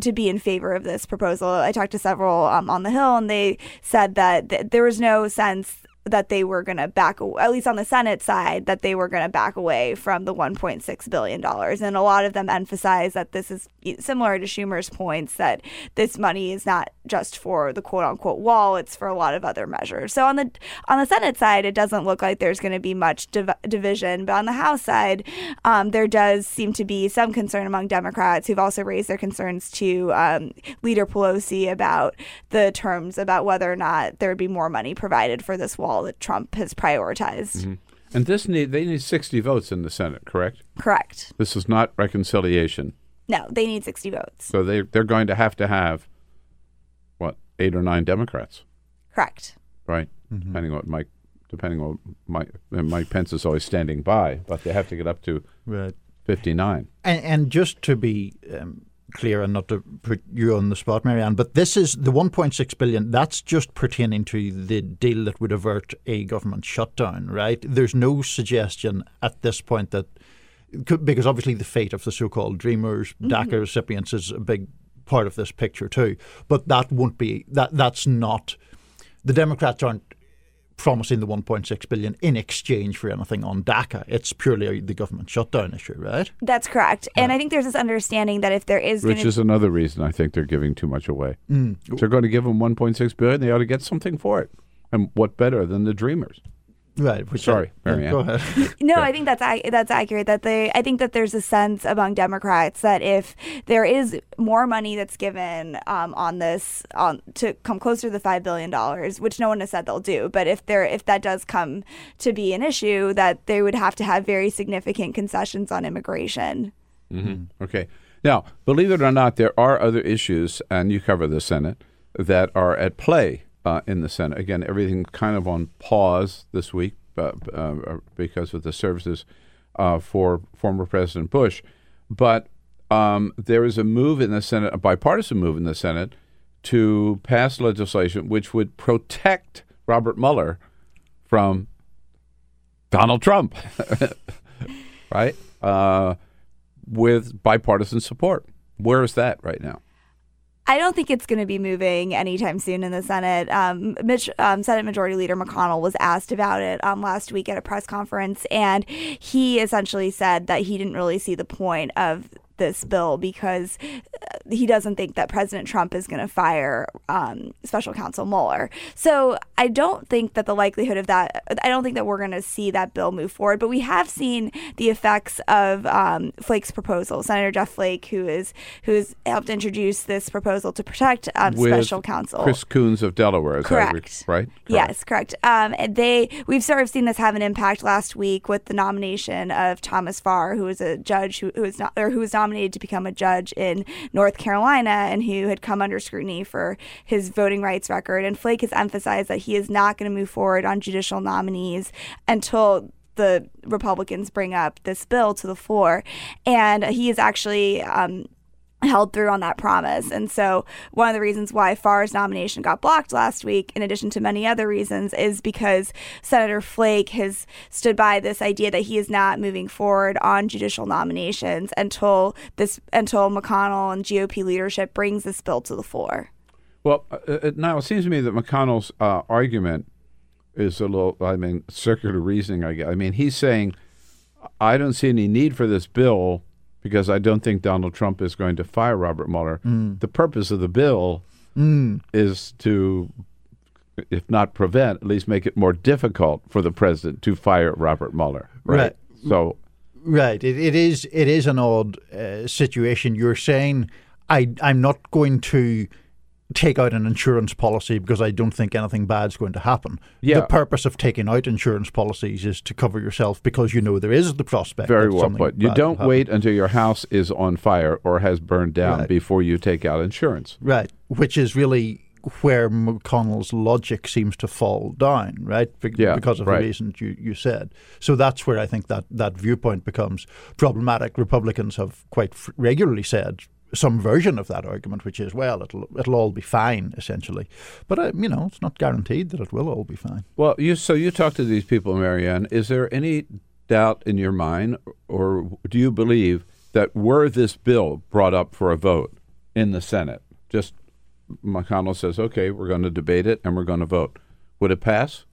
to be in favor of this proposal. I talked to several um, on the Hill, and they said that th- there was no sense that they were going to back, at least on the Senate side, that they were going to back away from the 1.6 billion dollars. And a lot of them emphasize that this is similar to Schumer's points that this money is not just for the quote unquote wall; it's for a lot of other measures. So on the on the Senate side, it doesn't look like there's going to be much div- division, but on the House side, um, there does seem to be some concern among Democrats who've also raised their concerns to um, Leader Pelosi about the terms about whether or not there would be more money provided for this wall that Trump has prioritized. Mhm. And this need they need 60 votes in the Senate, correct? Correct. This is not reconciliation. No, they need 60 votes. So they they're going to have to have what eight or nine Democrats, Correct. right? Depending on what Mike, depending on Mike, and Mike Pence is always standing by, but they have to get up to Right. fifty nine. And, and just to be um, clear and not to put you on the spot, Marianne, but this is the 1.6 billion. That's just pertaining to the deal that would avert a government shutdown, right? There's no suggestion at this point that could- because obviously the fate of the so-called Dreamers, mm-hmm. DACA recipients is a big part of this picture too. But that won't be that. That's not. The Democrats aren't promising the 1.6 billion in exchange for anything on DACA. It's purely the government shutdown issue, right? That's correct. And I think there's this understanding that if there is going Which to is another reason I think they're giving too much away. Mm. If they're going to give them 1.6 billion, they ought to get something for it. And what better than the Dreamers? Right. Which Sorry, Marianne. Go ahead. No, I think that's that's accurate. That they, I think that there's a sense among Democrats that if there is more money that's given um, on this, on to come closer to the five billion dollars, which no one has said they'll do, but if there, if that does come to be an issue, that they would have to have very significant concessions on immigration. hmm Okay. Now, believe it or not, there are other issues, and you cover the Senate, that are at play uh, in the Senate. Again, everything kind of on pause this week uh, uh, because of the services uh, for former President Bush. But um, there is a move in the Senate, a bipartisan move in the Senate, to pass legislation which would protect Robert Mueller from Donald Trump, right? Uh, with bipartisan support. Where is that right now? I don't think it's going to be moving anytime soon in the Senate. Um, Mitch, um, Senate Majority Leader McConnell was asked about it um, last week at a press conference, and he essentially said that he didn't really see the point of this bill because uh, he doesn't think that President Trump is going to fire um, Special Counsel Mueller. So I don't think that the likelihood of that, I don't think that we're going to see that bill move forward. But we have seen the effects of um, Flake's proposal. Senator Jeff Flake, who is who has helped introduce this proposal to protect um, Special Counsel Chris Coons of Delaware. Is Correct. That re- right? Yes, correct. Um, and they we've sort of seen this have an impact last week with the nomination of Thomas Farr, who is a judge who, who was not or who was nominated to become a judge in North Carolina and who had come under scrutiny for his voting rights record. And Flake has emphasized that he is not going to move forward on judicial nominees until the Republicans bring up this bill to the floor. And he is actually um, held through on that promise. And so, one of the reasons why Farr's nomination got blocked last week, in addition to many other reasons, is because Senator Flake has stood by this idea that he is not moving forward on judicial nominations until this until McConnell and GOP leadership brings this bill to the floor. Well, uh, uh, now it seems to me that McConnell's uh, argument is a little, I mean, circular reasoning. I, guess. I mean, he's saying, I don't see any need for this bill because I don't think Donald Trump is going to fire Robert Mueller. Mm. The purpose of the bill Mm. is to, if not prevent, at least make it more difficult for the president to fire Robert Mueller. Right. Right. So, Right. It, it is. It is an odd uh, situation. You're saying I. I'm not going to take out an insurance policy because I don't think anything bad's going to happen. Yeah. The purpose of taking out insurance policies is to cover yourself because you know there is the prospect. very well something put. You don't wait until your house is on fire or has burned down Right. before you take out insurance. Right. Which is really where McConnell's logic seems to fall down, right? Be- Yeah, because of right. the reasons you, you said. So that's where I think that, that viewpoint becomes problematic. Republicans have quite f- regularly said some version of that argument, which is, well, it'll it'll all be fine, essentially. But uh, you know, it's not guaranteed that it will all be fine. Well, you so you talk to these people, Marianne. Is there any doubt in your mind, or do you believe that were this bill brought up for a vote in the Senate, just McConnell says, "Okay, we're going to debate it and we're going to vote," would it pass?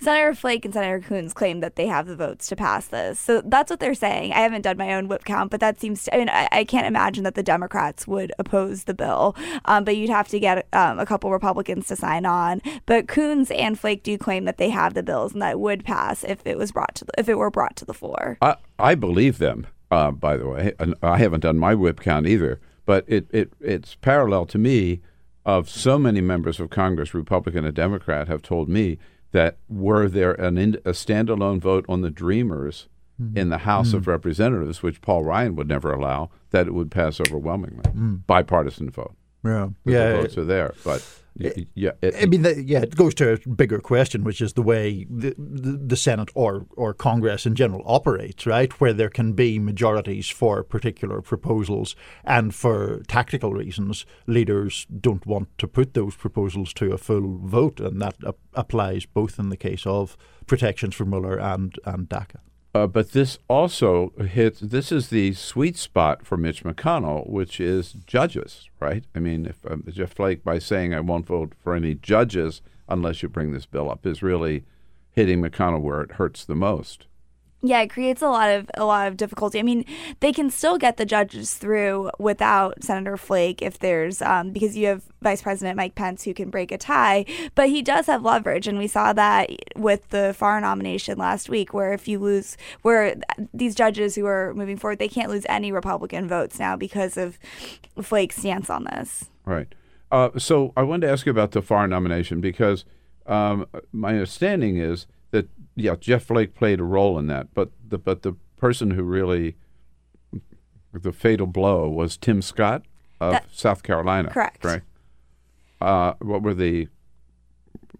Senator Flake and Senator Coons claim that they have the votes to pass this. So that's what they're saying. I haven't done my own whip count, but that seems to, I mean, I, I can't imagine that the Democrats would oppose the bill, um, but you'd have to get um, a couple Republicans to sign on. But Coons and Flake do claim that they have the bills and that would pass if it was brought to the, if it were brought to the floor. I I believe them. Uh, by the way, and I haven't done my whip count either, but it, it it's parallel to me of so many members of Congress, Republican and Democrat, have told me that were there an in, a standalone vote on the Dreamers mm-hmm. in the House of mm. Representatives, which Paul Ryan would never allow, that it would pass overwhelmingly, mm. bipartisan vote. Yeah, yeah. The yeah. votes are there, but yeah, it, I mean, the, yeah, it goes to a bigger question, which is the way the, the, the Senate or, or Congress in general operates, right? Where there can be majorities for particular proposals, and for tactical reasons, leaders don't want to put those proposals to a full vote, and that ap- applies both in the case of protections for Mueller and, and DACA. Uh, but this also hits. This is the sweet spot for Mitch McConnell, which is judges, right? I mean, if um, Jeff Flake, by saying I won't vote for any judges unless you bring this bill up, is really hitting McConnell where it hurts the most. Yeah, it creates a lot of a lot of difficulty. I mean, they can still get the judges through without Senator Flake if there's um, because you have Vice President Mike Pence who can break a tie, but he does have leverage, and we saw that with the Farr nomination last week, where if you lose, where these judges who are moving forward, they can't lose any Republican votes now because of Flake's stance on this. Right. Uh, so I wanted to ask you about the Farr nomination because um, my understanding is yeah, Jeff Flake played a role in that, but the but the person who really the fatal blow was Tim Scott of That- South Carolina. Correct. Right. Uh, what were the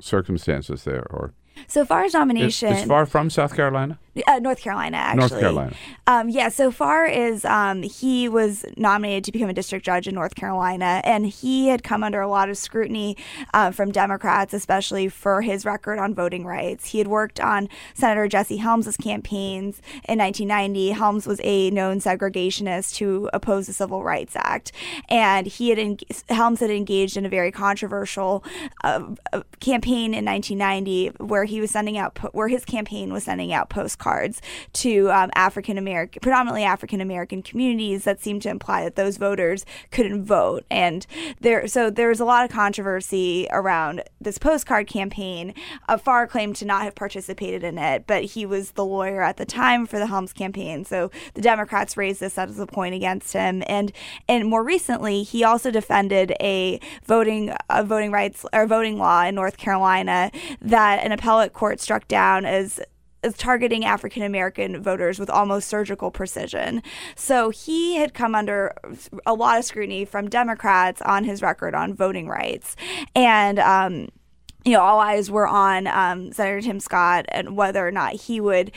circumstances there, or So far as nomination. is Farr from South Carolina? Uh, North Carolina, actually. North Carolina. Um, yeah, so far as um, he was nominated to become a district judge in North Carolina, and he had come under a lot of scrutiny uh, from Democrats, especially for his record on voting rights. He had worked on Senator Jesse Helms' campaigns in 1990. Helms was a known segregationist who opposed the Civil Rights Act, and he had en- Helms had engaged in a very controversial uh, campaign in 1990 where he was sending out po- where his campaign was sending out postcards cards to um, African American, predominantly African American communities that seemed to imply that those voters couldn't vote. And there, so there was a lot of controversy around this postcard campaign. Uh, Farr claimed to not have participated in it, but he was the lawyer at the time for the Helms campaign. So the Democrats raised this as a point against him. And and more recently, he also defended a voting a voting rights or voting law in North Carolina that an appellate court struck down as is targeting African American voters with almost surgical precision. So he had come under a lot of scrutiny from Democrats on his record on voting rights. And, um, you know, all eyes were on um, Senator Tim Scott and whether or not he would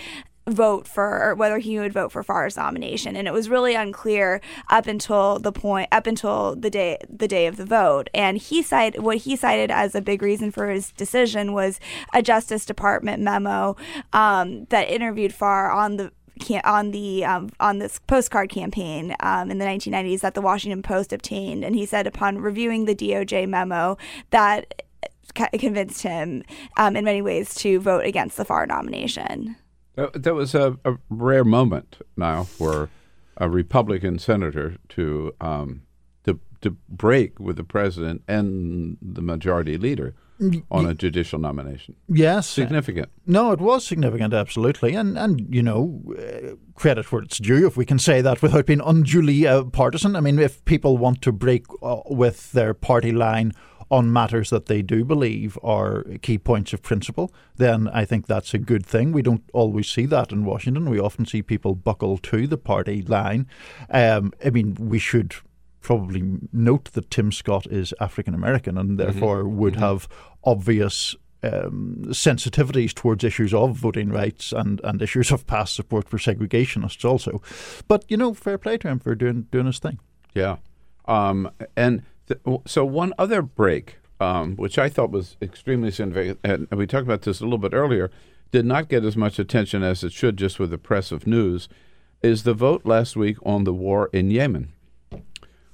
vote for or whether he would vote for Farr's nomination. And it was really unclear up until the point up until the day the day of the vote. And he cited what he cited as a big reason for his decision was a Justice Department memo um, that interviewed Farr on the on the um, on this postcard campaign um, in the 1990s that the Washington Post obtained, and he said upon reviewing the DOJ memo that convinced him um, in many ways to vote against the Farr nomination. That was a, a, rare moment now for a Republican senator to um, to to break with the president and the majority leader on a judicial nomination. Yes, significant. No, it was significant, absolutely, and and you know, uh, credit where it's due, if we can say that without being unduly uh, partisan. I mean, if people want to break uh, with their party line on matters that they do believe are key points of principle, then I think that's a good thing. We don't always see that in Washington. We often see people buckle to the party line. Um, I mean, we should probably note that Tim Scott is African American and mm-hmm. therefore mm-hmm. would mm-hmm. have obvious um, sensitivities towards issues of voting rights and, and issues of past support for segregationists also. But, you know, fair play to him for doing, doing his thing. Yeah. Um, and so one other break, um, which I thought was extremely significant, and we talked about this a little bit earlier, did not get as much attention as it should just with the press of news, is the vote last week on the war in Yemen,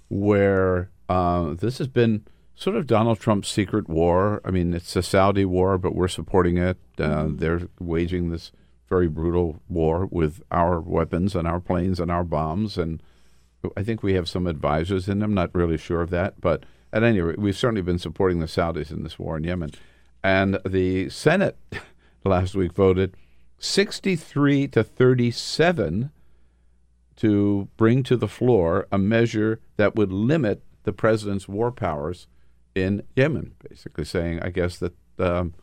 where uh, this has been sort of Donald Trump's secret war. I mean, it's a Saudi war, but we're supporting it. Uh, mm-hmm. They're waging this very brutal war with our weapons and our planes and our bombs and I think we have some advisors in them. I'm not really sure of that, but at any rate, we've certainly been supporting the Saudis in this war in Yemen. And the Senate last week voted 63 to 37 to bring to the floor a measure that would limit the president's war powers in Yemen, basically saying, I guess, that um,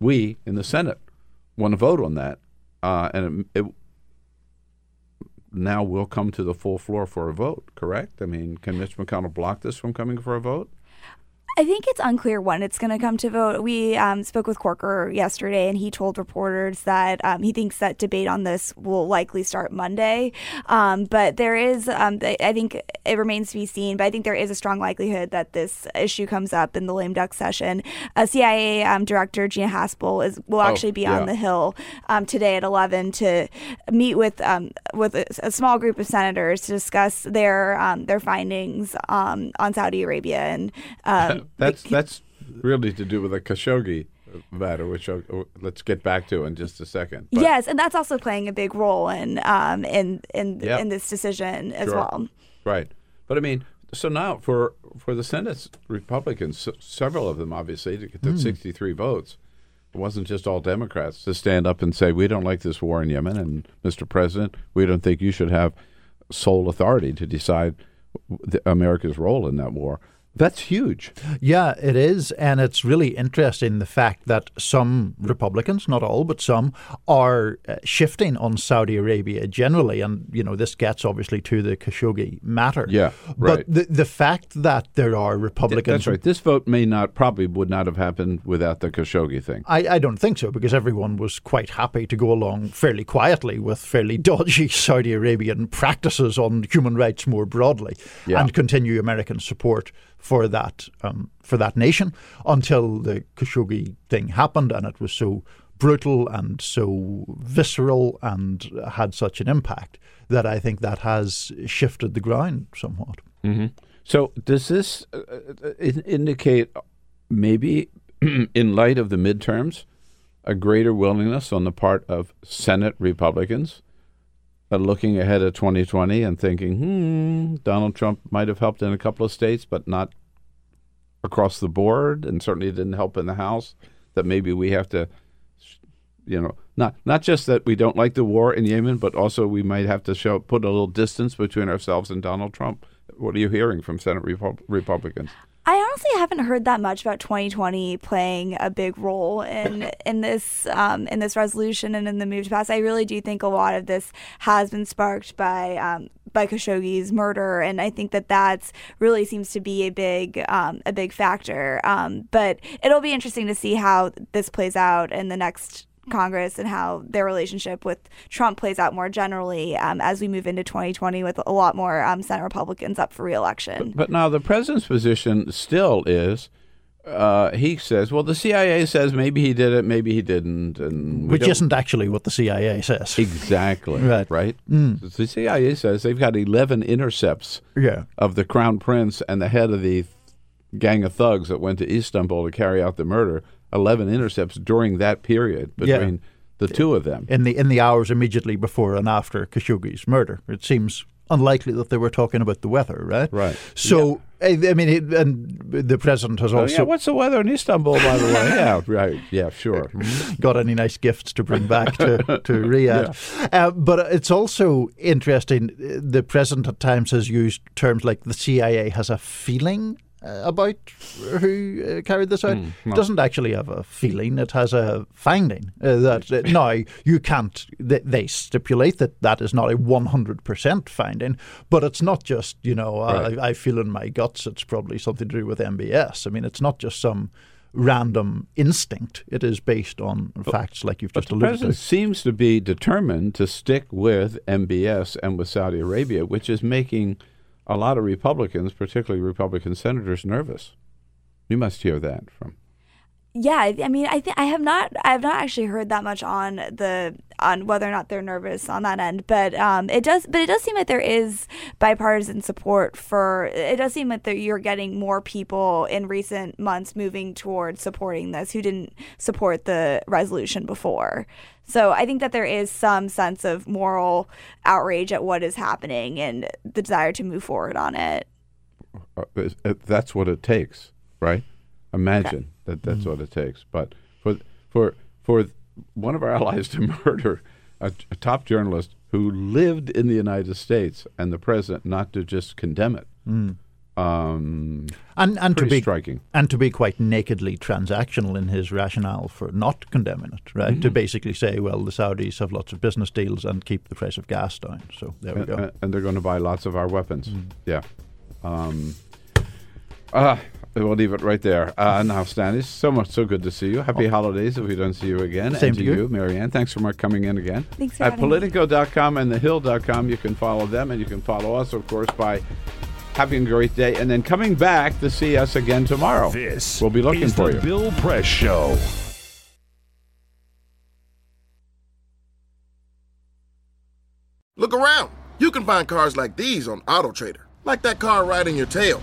we in the Senate want to vote on that. Uh, and it, it, now will come to the full floor for a vote, correct? I mean, can Mitch McConnell block this from coming for a vote? I think it's unclear when it's going to come to vote. We um, spoke with Corker yesterday, and he told reporters that um, he thinks that debate on this will likely start Monday. Um, but there is, um, I think it remains to be seen, but I think there is a strong likelihood that this issue comes up in the lame duck session. Uh, CIA um, Director Gina Haspel is will oh, actually oh, be yeah. on the Hill um, today at 11 to meet with with a, a, small group of senators to discuss their their findings on Saudi Arabia and that's that's really to do with a Khashoggi matter, which I'll, let's get back to in just a second. But yes, and that's also playing a big role in um, in in yep. in this decision as sure. well. Right, but I mean, so now for for the Senate Republicans, several of them obviously to get to mm. 63 votes. It wasn't just all Democrats to stand up and say we don't like this war in Yemen, and Mr. President, we don't think you should have sole authority to decide America's role in that war. That's huge. Yeah, it is. And it's really interesting the fact that some Republicans, not all, but some, are uh, shifting on Saudi Arabia generally. And, you know, this gets obviously to the Khashoggi matter. Yeah, right. But the, the fact that there are Republicans. That's right. This vote may not, probably would not have happened without the Khashoggi thing. I, I don't think so, because everyone was quite happy to go along fairly quietly with fairly dodgy Saudi Arabian practices on human rights more broadly Yeah. and continue American support for that um, for that nation until the Khashoggi thing happened and it was so brutal and so visceral and had such an impact that I think that has shifted the ground somewhat. hmm So, does this uh, uh, indicate maybe, in light of the midterms, a greater willingness on the part of Senate Republicans looking ahead at 2020 and thinking, hmm, Donald Trump might have helped in a couple of states, but not across the board, and certainly didn't help in the House, that maybe we have to. You know, not not just that we don't like the war in Yemen, but also we might have to show put a little distance between ourselves and Donald Trump. What are you hearing from Senate Repu- Republicans? I honestly haven't heard that much about 2020 playing a big role in in this um, in this resolution and in the move to pass. I really do think a lot of this has been sparked by um, by Khashoggi's murder, and I think that that's really seems to be a big um, a big factor. Um, but it'll be interesting to see how this plays out in the next Congress and how their relationship with Trump plays out more generally um, as we move into 2020 with a lot more um, Senate Republicans up for reelection. But now the president's position still is. Uh, he says, "Well, the CIA says maybe he did it, maybe he didn't," and Which don't- isn't actually what the CIA says. exactly Right. Right. Mm. The CIA says they've got eleven intercepts Yeah. of the crown prince and the head of the gang of thugs that went to Istanbul to carry out the murder. Eleven intercepts during that period Yeah. between the two of them. in the in the hours immediately before and after Khashoggi's murder. It seems unlikely that they were talking about the weather, right? Right. So I, I mean, it, and the president has Oh, also yeah, what's the weather in Istanbul, by the way? yeah, right. Yeah, sure. got any nice gifts to bring back to, to Riyadh. Uh, but it's also interesting. The president at times has used terms like the CIA has a feeling. Uh, about who uh, carried this out. It well. doesn't actually have a feeling. It has a finding uh, that uh, now you can't they, they stipulate that that is not a 100% finding but it's not just you know Right. I, I feel in my guts it's probably something to do with MBS I mean it's not just some random instinct. It is based on facts like you've But just the alluded to. president seems to be determined to stick with MBS and with Saudi Arabia, which is making a lot of Republicans, particularly Republican senators, nervous. You must hear that from. Yeah, I mean, I think I have not, I have not actually heard that much on the on whether or not they're nervous on that end, but um, it does, but it does seem like there is bipartisan support for. It does seem like that you're getting more people in recent months moving towards supporting this who didn't support the resolution before. So I think that there is some sense of moral outrage at what is happening and the desire to move forward on it. Uh, it- that's what it takes, right? Imagine that that's what it takes. But for for for one of our allies to murder a, a top journalist who lived in the United States and the president not to just condemn it, Mm. um, and and to be striking. and to be quite nakedly transactional in his rationale for not condemning it, right? To Mhm. basically say, well, the Saudis have lots of business deals and keep the price of gas down. So there we and, go. and- and they're going to buy lots of our weapons. Mm. Yeah. Um, uh, we'll leave it right there. Uh, Niall, Stanage, so much, so good to see you. Happy holidays if we don't see you again. Oh. Same and to to you. you, Marianne. Thanks for coming in again. Thanks for At having me. Politico.com and thehill.com, you can follow them, and you can follow us, of course, by having a great day and then coming back to see us again tomorrow. This we'll be looking is for the you. Bill Press Show. Look around. You can find cars like these on AutoTrader, like that car riding your tail.